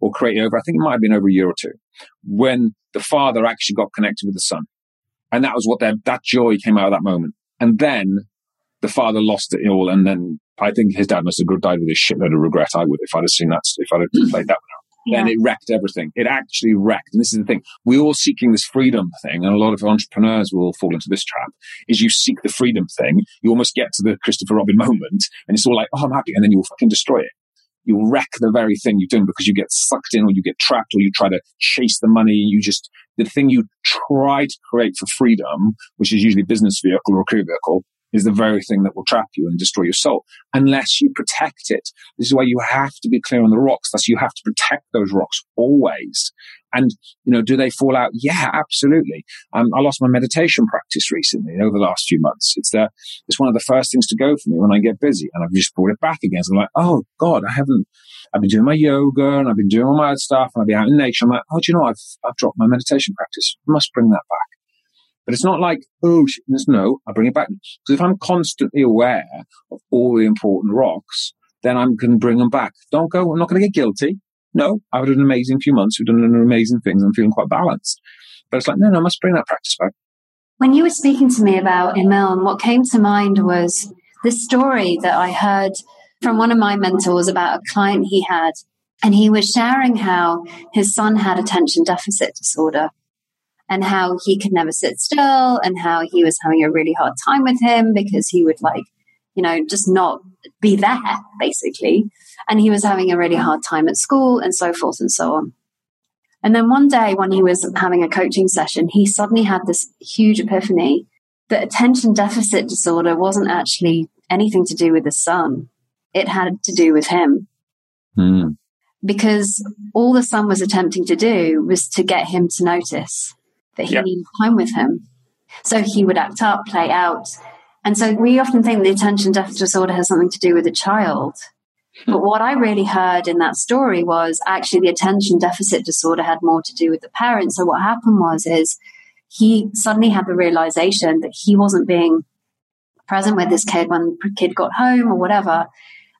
Speaker 2: Or created over, I think it might have been over a year or two when the father actually got connected with the son. And that was what that, that joy came out of that moment. And then the father lost it all. And then I think his dad must have died with a shitload of regret. I would, if I'd have seen that, if I'd have hmm. played that one out. Yeah. Then it wrecked everything. It actually wrecked. And this is the thing. We're all seeking this freedom thing. And a lot of entrepreneurs will fall into this trap is you seek the freedom thing. You almost get to the Christopher Robin moment and it's all like, oh, I'm happy. And then you'll fucking destroy it. You'll wreck the very thing you're doing because you get sucked in or you get trapped or you try to chase the money. You just, the thing you try to create for freedom, which is usually business vehicle or career vehicle, is the very thing that will trap you and destroy your soul unless you protect it. This is why you have to be clear on the rocks. Thus, you have to protect those rocks always. And, you know, do they fall out? Yeah, absolutely. Um, I lost my meditation practice recently over the last few months. It's the, it's one of the first things to go for me when I get busy and I've just brought it back again. So I'm like, oh God, I haven't, I've been doing my yoga and I've been doing all my other stuff and I've been out in nature. I'm like, oh, do you know, I've, I've dropped my meditation practice. I must bring that back. But it's not like, oh, no, I bring it back. Because if I'm constantly aware of all the important rocks, then I'm going to bring them back. Don't go, I'm not going to get guilty. No, I've had an amazing few months. We've done an amazing things. I'm feeling quite balanced. But it's like, no, no, I must bring that practice back.
Speaker 1: When you were speaking to me about Emil, what came to mind was this story that I heard from one of my mentors about a client he had. And he was sharing how his son had attention deficit disorder and how he could never sit still and how he was having a really hard time with him because he would like, you know, just not be there basically. And he was having a really hard time at school and so forth and so on. And then one day when he was having a coaching session, he suddenly had this huge epiphany that attention deficit disorder wasn't actually anything to do with the son. It had to do with him. Mm. Because all the son was attempting to do was to get him to notice that he yep. needed time with him. So he would act up, play out. And so we often think the attention deficit disorder has something to do with the child. Hmm. But what I really heard in that story was actually the attention deficit disorder had more to do with the parent. So what happened was is he suddenly had the realization that he wasn't being present with this kid when the kid got home or whatever.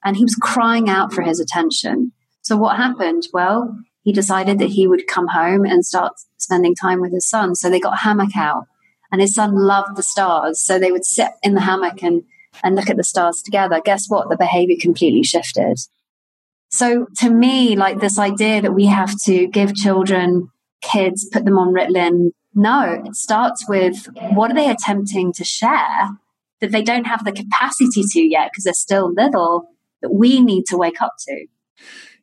Speaker 1: And he was crying out for his attention. So what happened? Well,
Speaker 3: he decided that he would come home and start spending time with his son. So they got hammock out, and his son loved the stars. So they would sit in the hammock and, and look at the stars together. Guess what? The behavior completely shifted. So to me, like this idea that we have to give children, kids, put them on Ritalin, no, it starts with what are they attempting to share that they don't have the capacity to yet because they're still little that we need to wake up to.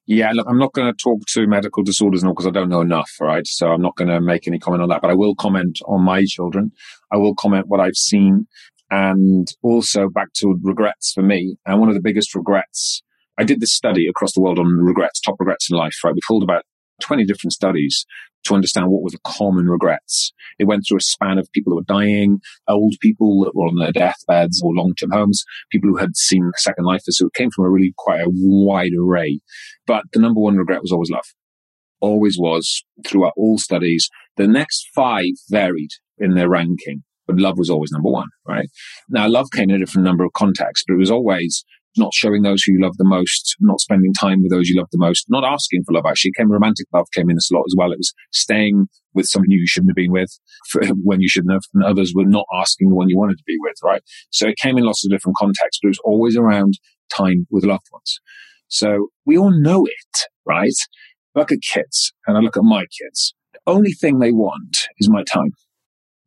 Speaker 2: Yeah, look, I'm not going to talk to medical disorders now because I don't know enough, right? So I'm not going to make any comment on that, but I will comment on my children. I will comment what I've seen and also back to regrets for me. And one of the biggest regrets, I did this study across the world on regrets, top regrets in life, right? We pulled about 20 different studies to understand what were the common regrets. It went through a span of people who were dying, old people that were on their deathbeds or long-term homes, people who had seen second life. So it came from a really quite a wide array. But the number one regret was always love. Always was throughout all studies. The next five varied in their ranking, but love was always number one, right? Now, love came in a different number of contexts, but it was always not showing those who you love the most, not spending time with those you love the most, not asking for love. Actually, came romantic love came in this a lot as well. It was staying with someone you shouldn't have been with when you shouldn't have, and others were not asking the one you wanted to be with, right? So it came in lots of different contexts, but it was always around time with loved ones. So we all know it, right? look at kids, and I look at my kids. The only thing they want is my time.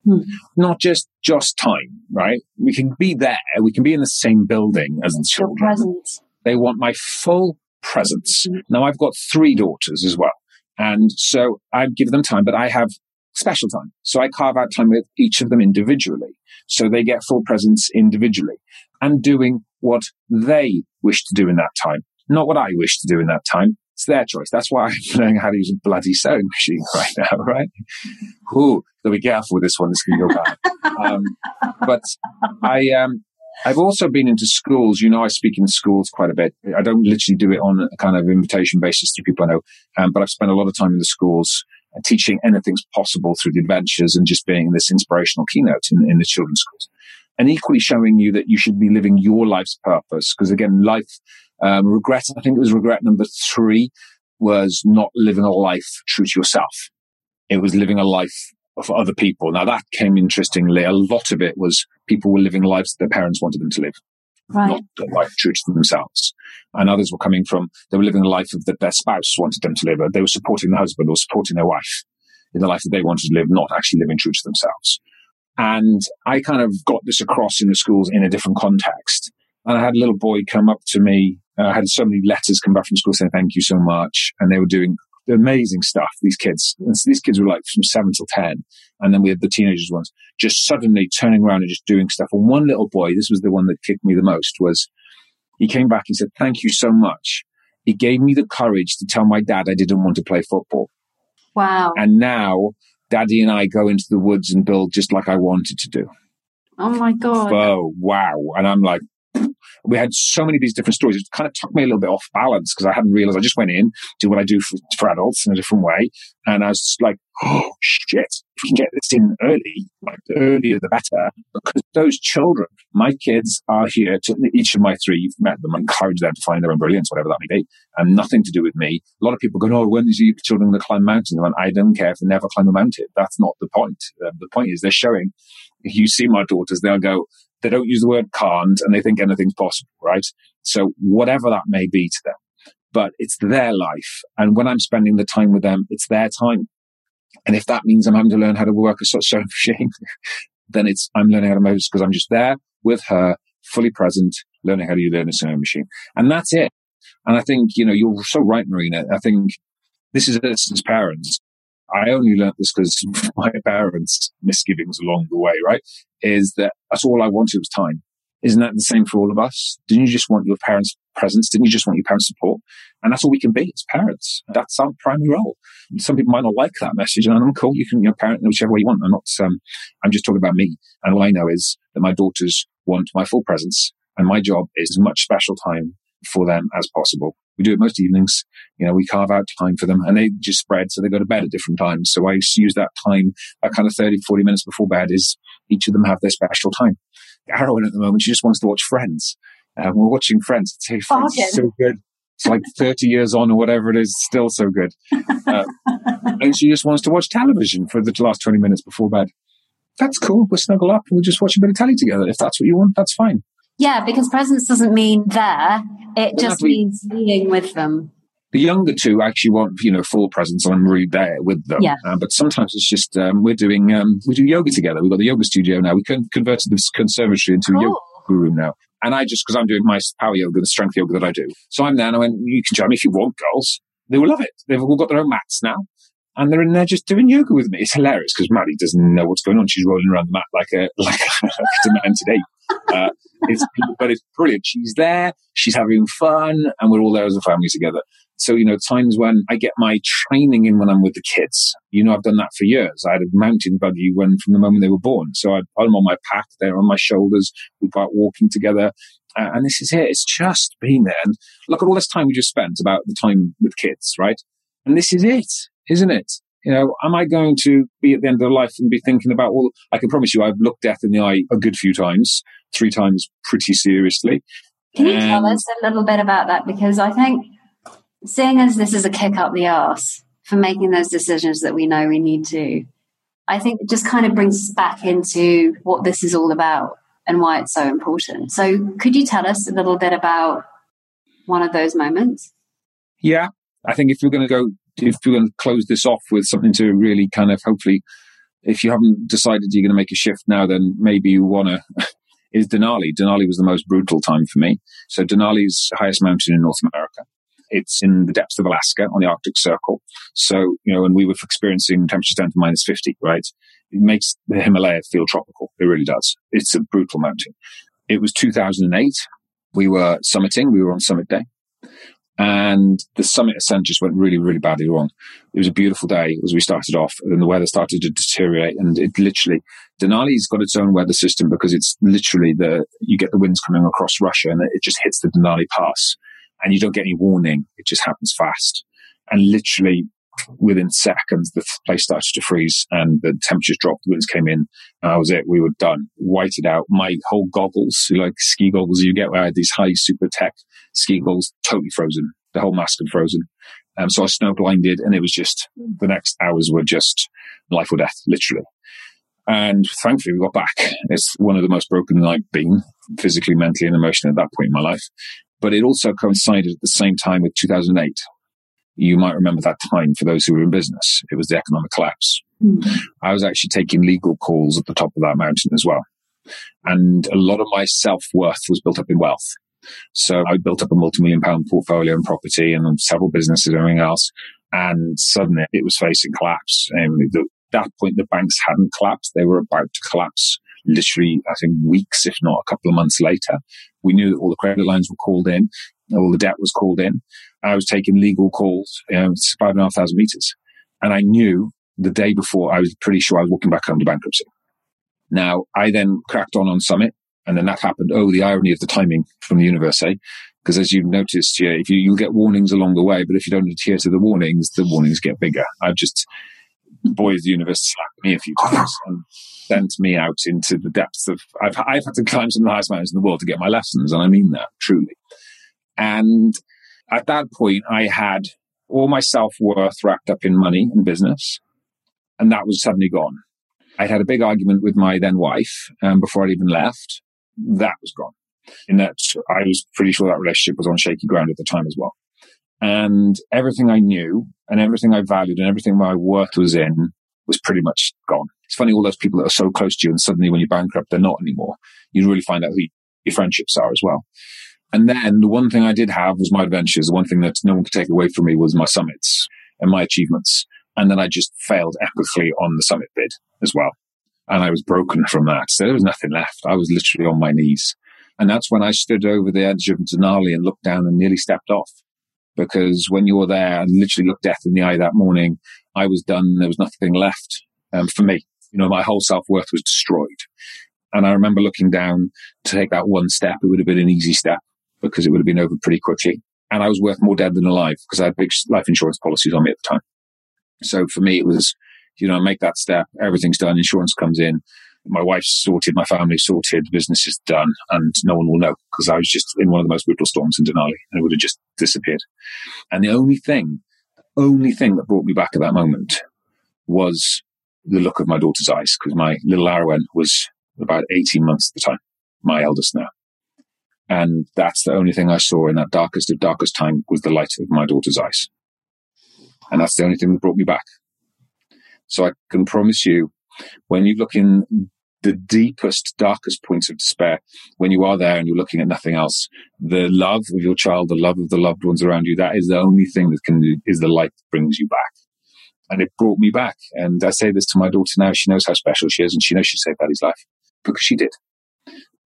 Speaker 2: Hmm. Not just just time, right? We can be there. We can be in the same building as the children.
Speaker 3: Presence.
Speaker 2: They want my full presence. Mm-hmm. Now I've got three daughters as well. And so I give them time, but I have special time. So I carve out time with each of them individually. So they get full presence individually and doing what they wish to do in that time, not what I wish to do in that time. It's their choice. That's why I'm learning how to use a bloody sewing machine right now, right? Ooh, so be careful with this one. This can go bad. um, but I, um, I've also been into schools. You know, I speak in schools quite a bit. I don't literally do it on a kind of invitation basis to people I know, um, but I've spent a lot of time in the schools uh, teaching anything's possible through the adventures and just being this inspirational keynote in, in the children's schools. And equally showing you that you should be living your life's purpose. Because again, life um, regret, I think it was regret number three, was not living a life true to yourself. It was living a life for other people. Now that came interestingly. A lot of it was people were living lives that their parents wanted them to live. Right. Not a life true to themselves. And others were coming from, they were living a life that their spouse wanted them to live. They were supporting the husband or supporting their wife in the life that they wanted to live, not actually living true to themselves. And I kind of got this across in the schools in a different context. And I had a little boy come up to me uh, I had so many letters come back from school saying thank you so much, and they were doing amazing stuff. These kids, and so these kids were like from seven till ten, and then we had the teenagers ones just suddenly turning around and just doing stuff. And one little boy, this was the one that kicked me the most, was he came back and said thank you so much. He gave me the courage to tell my dad I didn't want to play football.
Speaker 3: Wow!
Speaker 2: And now, Daddy and I go into the woods and build just like I wanted to do.
Speaker 3: Oh my god!
Speaker 2: Oh wow! And I'm like, we had so many of these different stories. It kind of took me a little bit off balance because I hadn't realized I just went in, do what I do for, for adults in a different way. And I was like, oh shit, if we can get this in early, like the earlier the better. Because those children, my kids are here to each of my three, you've met them, encourage them to find their own brilliance, whatever that may be, and nothing to do with me. A lot of people go, oh, when your children going to climb mountains? And I don't care if they never climb a mountain. That's not the point. Uh, the point is they're showing you see my daughters, they'll go, they don't use the word can't and they think anything's possible, right? So whatever that may be to them, but it's their life. And when I'm spending the time with them, it's their time. And if that means I'm having to learn how to work a sewing machine, then it's, I'm learning how to move because I'm just there with her, fully present, learning how to learn a sewing machine. And that's it. And I think, you know, you're so right, Marina. I think this is us as parents. I only learned this because my parents' misgivings along the way, right? Is that that's all I wanted was time. Isn't that the same for all of us? Didn't you just want your parents' presence? Didn't you just want your parents' support? And that's all we can be as parents. That's our primary role. Some people might not like that message, and I'm cool. You can, you know, parent whichever way you want. I'm not. Um, I'm just talking about me. And all I know is that my daughters want my full presence, and my job is much special time for them as possible. We do it most evenings. You know, we carve out time for them and they just spread. So they go to bed at different times. So I use that time, that kind of 30, 40 minutes before bed is each of them have their special time. Arwen at the moment, she just wants to watch Friends. Um, we're watching Friends. It's hey, Friends is so good. It's like 30 years on or whatever it is, still so good. Uh, and she just wants to watch television for the last 20 minutes before bed. That's cool. We'll snuggle up and we'll just watch a bit of telly together. If that's what you want, that's fine.
Speaker 3: Yeah, because presence doesn't mean there. It just means being with them.
Speaker 2: The younger two actually want, you know, full presence and I'm really there with them.
Speaker 3: Yeah.
Speaker 2: Uh, but sometimes it's just, um, we're doing, um, we do yoga together. We've got the yoga studio now. We con- converted this conservatory into
Speaker 3: Cool.
Speaker 2: a yoga room now. And I just, because I'm doing my power yoga, the strength yoga that I do. So I'm there and I went, you can join me if you want, girls. They will love it. They've all got their own mats now. And they're in there just doing yoga with me. It's hilarious because Maddie doesn't know what's going on. She's rolling around the mat like a, like a, like a demented ape. Uh, it's, but it's brilliant. She's there. She's having fun and we're all there as a family together. So, you know, times when I get my training in when I'm with the kids, you know, I've done that for years. I had a mountain buggy when from the moment they were born. So I put them on my pack. They're on my shoulders. We out walking together. Uh, and this is it. It's just being there. And look at all this time we just spent about the time with kids, right? And this is it, isn't it? You know, am I going to be at the end of life and be thinking about, well, I can promise you I've looked death in the eye a good few times, three times pretty seriously.
Speaker 3: Can you tell us a little bit about that? Because I think seeing as this is a kick up the arse for making those decisions that we know we need to, I think it just kind of brings us back into what this is all about and why it's so important. So, could you tell us a little bit about one of those moments?
Speaker 2: Yeah. I think if you're going to go, if we're going to close this off with something to really kind of hopefully, if you haven't decided you're going to make a shift now, then maybe you want to, is Denali. Denali was the most brutal time for me. So Denali's highest mountain in North America. It's in the depths of Alaska on the Arctic Circle. So, you know, and we were experiencing temperatures down to minus 50, right? It makes the Himalaya feel tropical. It really does. It's a brutal mountain. It was 2008. We were summiting. We were on summit day and the summit ascent just went really, really badly wrong. It was a beautiful day as we started off, and then the weather started to deteriorate, and it literally Denali's got its own weather system because it's literally the you get the winds coming across Russia, and it just hits the Denali Pass, and you don't get any warning. It just happens fast, and literally within seconds the place started to freeze, and the temperatures dropped, the winds came in, and that was it. We were done, whited out. My whole goggles, like ski goggles you get, where I had these high super tech ski goggles totally frozen. The whole mask had frozen. Um, so I snow blinded and it was just, the next hours were just life or death, literally. And thankfully we got back. It's one of the most broken I've been physically, mentally and emotionally at that point in my life. But it also coincided at the same time with 2008. You might remember that time for those who were in business. It was the economic collapse. Hmm. I was actually taking legal calls at the top of that mountain as well. And a lot of my self worth was built up in wealth. So I built up a multi-million pound portfolio and property and several businesses and everything else. And suddenly it was facing collapse. And at that point, the banks hadn't collapsed. They were about to collapse literally, I think weeks, if not a couple of months later. We knew that all the credit lines were called in. All the debt was called in. I was taking legal calls, you it's five and a half thousand meters. And I knew the day before, I was pretty sure I was walking back home to bankruptcy. Now, I then cracked on on Summit and then that happened. Oh, the irony of the timing from the universe, eh? Because as you've noticed, yeah, if you, you'll get warnings along the way, but if you don't adhere to the warnings, the warnings get bigger. I've just, boy, the universe slapped me a few times and sent me out into the depths of, I've, I've had to climb some of the highest mountains in the world to get my lessons. And I mean that truly. And at that point, I had all my self worth wrapped up in money and business. And that was suddenly gone. I had a big argument with my then wife um, before I even left. That was gone. In that I was pretty sure that relationship was on shaky ground at the time as well. And everything I knew and everything I valued and everything my worth was in was pretty much gone. It's funny, all those people that are so close to you and suddenly when you're bankrupt, they're not anymore. You really find out who your friendships are as well. And then the one thing I did have was my adventures. The one thing that no one could take away from me was my summits and my achievements. And then I just failed epically on the summit bid as well. And I was broken from that. So there was nothing left. I was literally on my knees. And that's when I stood over the edge of Denali and looked down and nearly stepped off. Because when you're there and literally looked death in the eye that morning, I was done. There was nothing left um, for me. You know, my whole self worth was destroyed. And I remember looking down to take that one step. It would have been an easy step because it would have been over pretty quickly. And I was worth more dead than alive because I had big life insurance policies on me at the time. So for me, it was, you know, make that step. Everything's done. Insurance comes in. My wife's sorted, my family's sorted, business is done, and no one will know because I was just in one of the most brutal storms in Denali and it would have just disappeared. And the only thing, the only thing that brought me back at that moment was the look of my daughter's eyes because my little Arwen was about 18 months at the time, my eldest now. And that's the only thing I saw in that darkest of darkest time was the light of my daughter's eyes. And that's the only thing that brought me back. So I can promise you, when you look in the deepest, darkest points of despair, when you are there and you're looking at nothing else, the love of your child, the love of the loved ones around you, that is the only thing that can, is the light that brings you back. And it brought me back. And I say this to my daughter now. She knows how special she is and she knows she saved Daddy's life because she did.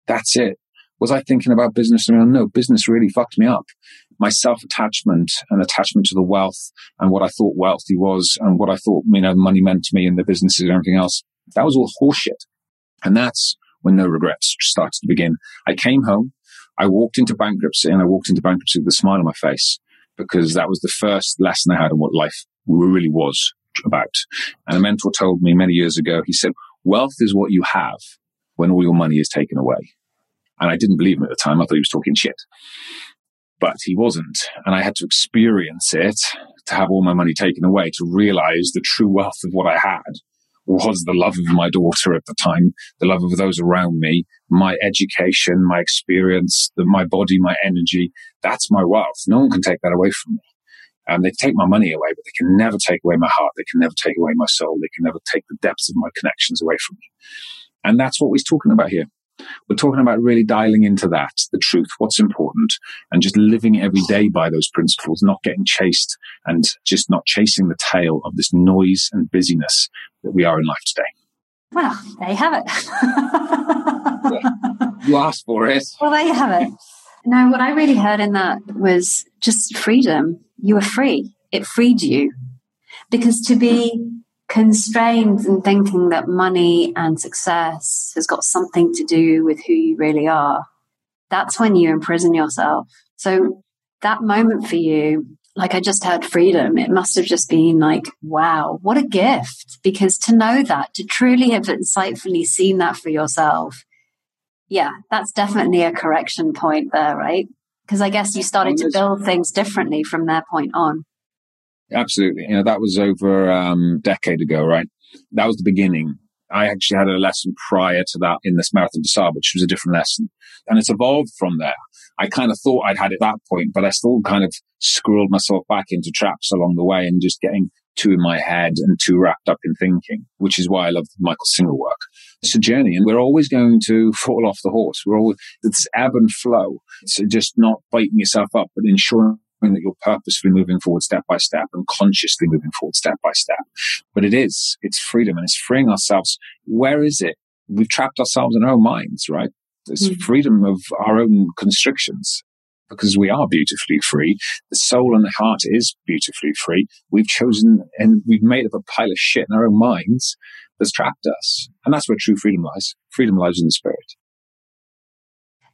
Speaker 2: That's it. Was I thinking about business? No, business really fucked me up. My self attachment and attachment to the wealth and what I thought wealthy was and what I thought, you know, money meant to me and the businesses and everything else. That was all horseshit. And that's when no regrets started to begin. I came home. I walked into bankruptcy and I walked into bankruptcy with a smile on my face because that was the first lesson I had on what life really was about. And a mentor told me many years ago, he said, wealth is what you have when all your money is taken away. And I didn't believe him at the time. I thought he was talking shit. But he wasn't. And I had to experience it to have all my money taken away to realize the true wealth of what I had was the love of my daughter at the time, the love of those around me, my education, my experience, the, my body, my energy. That's my wealth. No one can take that away from me. And they take my money away, but they can never take away my heart. They can never take away my soul. They can never take the depths of my connections away from me. And that's what we're talking about here. We're talking about really dialing into that, the truth, what's important, and just living every day by those principles, not getting chased and just not chasing the tail of this noise and busyness that we are in life today.
Speaker 1: Well, there you have it.
Speaker 2: yeah. You asked for it.
Speaker 1: Well, there you have it. No, what I really heard in that was just freedom. You were free. It freed you. Because to be constrained in thinking that money and success has got something to do with who you really are, that's when you imprison yourself. So that moment for you, like I just had freedom, it must have just been like, wow, what a gift. Because to know that, to truly have insightfully seen that for yourself, yeah, that's definitely a correction point there, right? Because I guess you started to build things differently from that point on.
Speaker 2: Absolutely. You know, that was over um, a decade ago, right? That was the beginning. I actually had a lesson prior to that in this Marathon des Sables, which was a different lesson. And it's evolved from there. I kind of thought I'd had it at that point, but I still kind of scrolled myself back into traps along the way and just getting too in my head and too wrapped up in thinking, which is why I love Michael Singer work. It's a journey and we're always going to fall off the horse. We're always, it's ebb and flow. It's just not biting yourself up, but ensuring that you're purposefully moving forward step by step and consciously moving forward step by step. But it is, it's freedom and it's freeing ourselves. Where is it? We've trapped ourselves in our own minds, right? There's mm. freedom of our own constrictions because we are beautifully free. The soul and the heart is beautifully free. We've chosen and we've made up a pile of shit in our own minds that's trapped us. And that's where true freedom lies. Freedom lies in the spirit.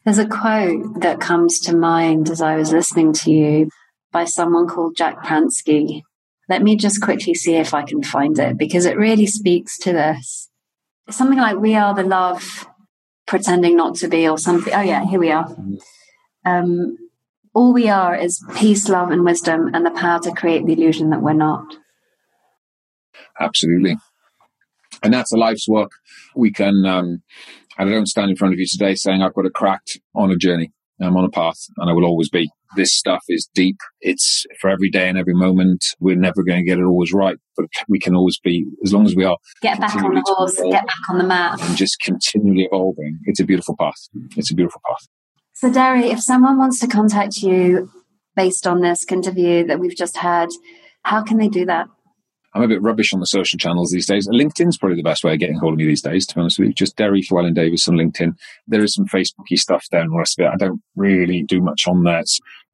Speaker 1: There's a quote that comes to mind as I was listening to you by someone called Jack Pransky. Let me just quickly see if I can find it because it really speaks to this. It's something like, We are the love pretending not to be, or something. Oh, yeah, here we are. Um, all we are is peace, love, and wisdom, and the power to create the illusion that we're not.
Speaker 2: Absolutely. And that's a life's work. We can um, I don't stand in front of you today saying I've got a cracked on a journey. I'm on a path and I will always be. This stuff is deep. It's for every day and every moment. We're never going to get it always right, but we can always be, as long as we are.
Speaker 1: Get back on the horse, get back on the mat.
Speaker 2: And just continually evolving. It's a beautiful path. It's a beautiful path.
Speaker 1: So, Deri, if someone wants to contact you based on this interview that we've just had, how can they do that?
Speaker 2: I'm a bit rubbish on the social channels these days. LinkedIn's probably the best way of getting hold of me these days, to be honest with you. Just Deri Llewellyn Davies on LinkedIn. There is some Facebooky stuff there and the rest of it. I don't really do much on that.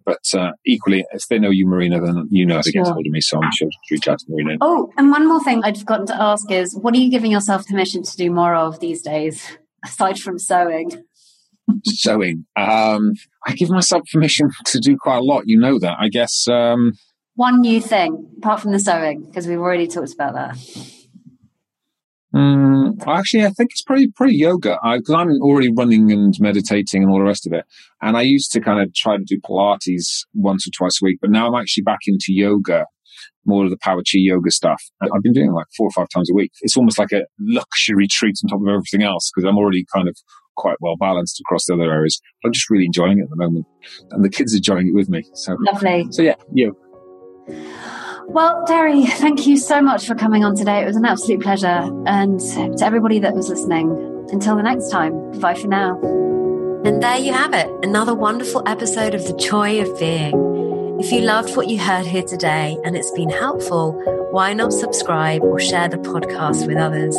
Speaker 2: But uh, equally, if they know you, Marina, then you know how to get hold of me. So I'm sure to reach out to Marina.
Speaker 1: Oh, and one more thing I'd forgotten to ask is what are you giving yourself permission to do more of these days, aside from sewing?
Speaker 2: sewing. Um, I give myself permission to do quite a lot. You know that. I guess. Um,
Speaker 1: one new thing apart from the sewing, because we've already talked about that.
Speaker 2: Mm, actually, I think it's probably pretty yoga because I'm already running and meditating and all the rest of it. And I used to kind of try to do Pilates once or twice a week, but now I'm actually back into yoga, more of the power chi yoga stuff. I've been doing like four or five times a week. It's almost like a luxury treat on top of everything else because I'm already kind of quite well balanced across the other areas. But I'm just really enjoying it at the moment, and the kids are enjoying it with me. So
Speaker 3: lovely.
Speaker 2: So yeah, you.
Speaker 3: Well, Deri, thank you so much for coming on today. It was an absolute pleasure. And to everybody that was listening, until the next time, bye for now.
Speaker 1: And there you have it, another wonderful episode of The Joy of Being. If you loved what you heard here today and it's been helpful, why not subscribe or share the podcast with others?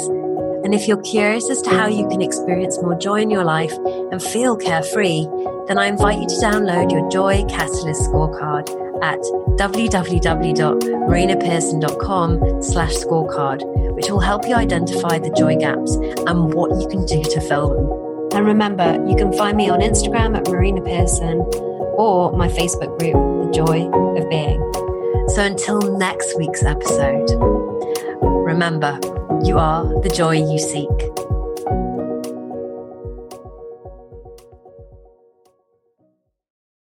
Speaker 1: And if you're curious as to how you can experience more joy in your life and feel carefree, then I invite you to download your Joy Catalyst scorecard at www.marinapearson.com slash scorecard, which will help you identify the joy gaps and what you can do to fill them. And remember, you can find me on Instagram at Marina Pearson or my Facebook group, The Joy of Being. So until next week's episode, remember, you are the joy you seek.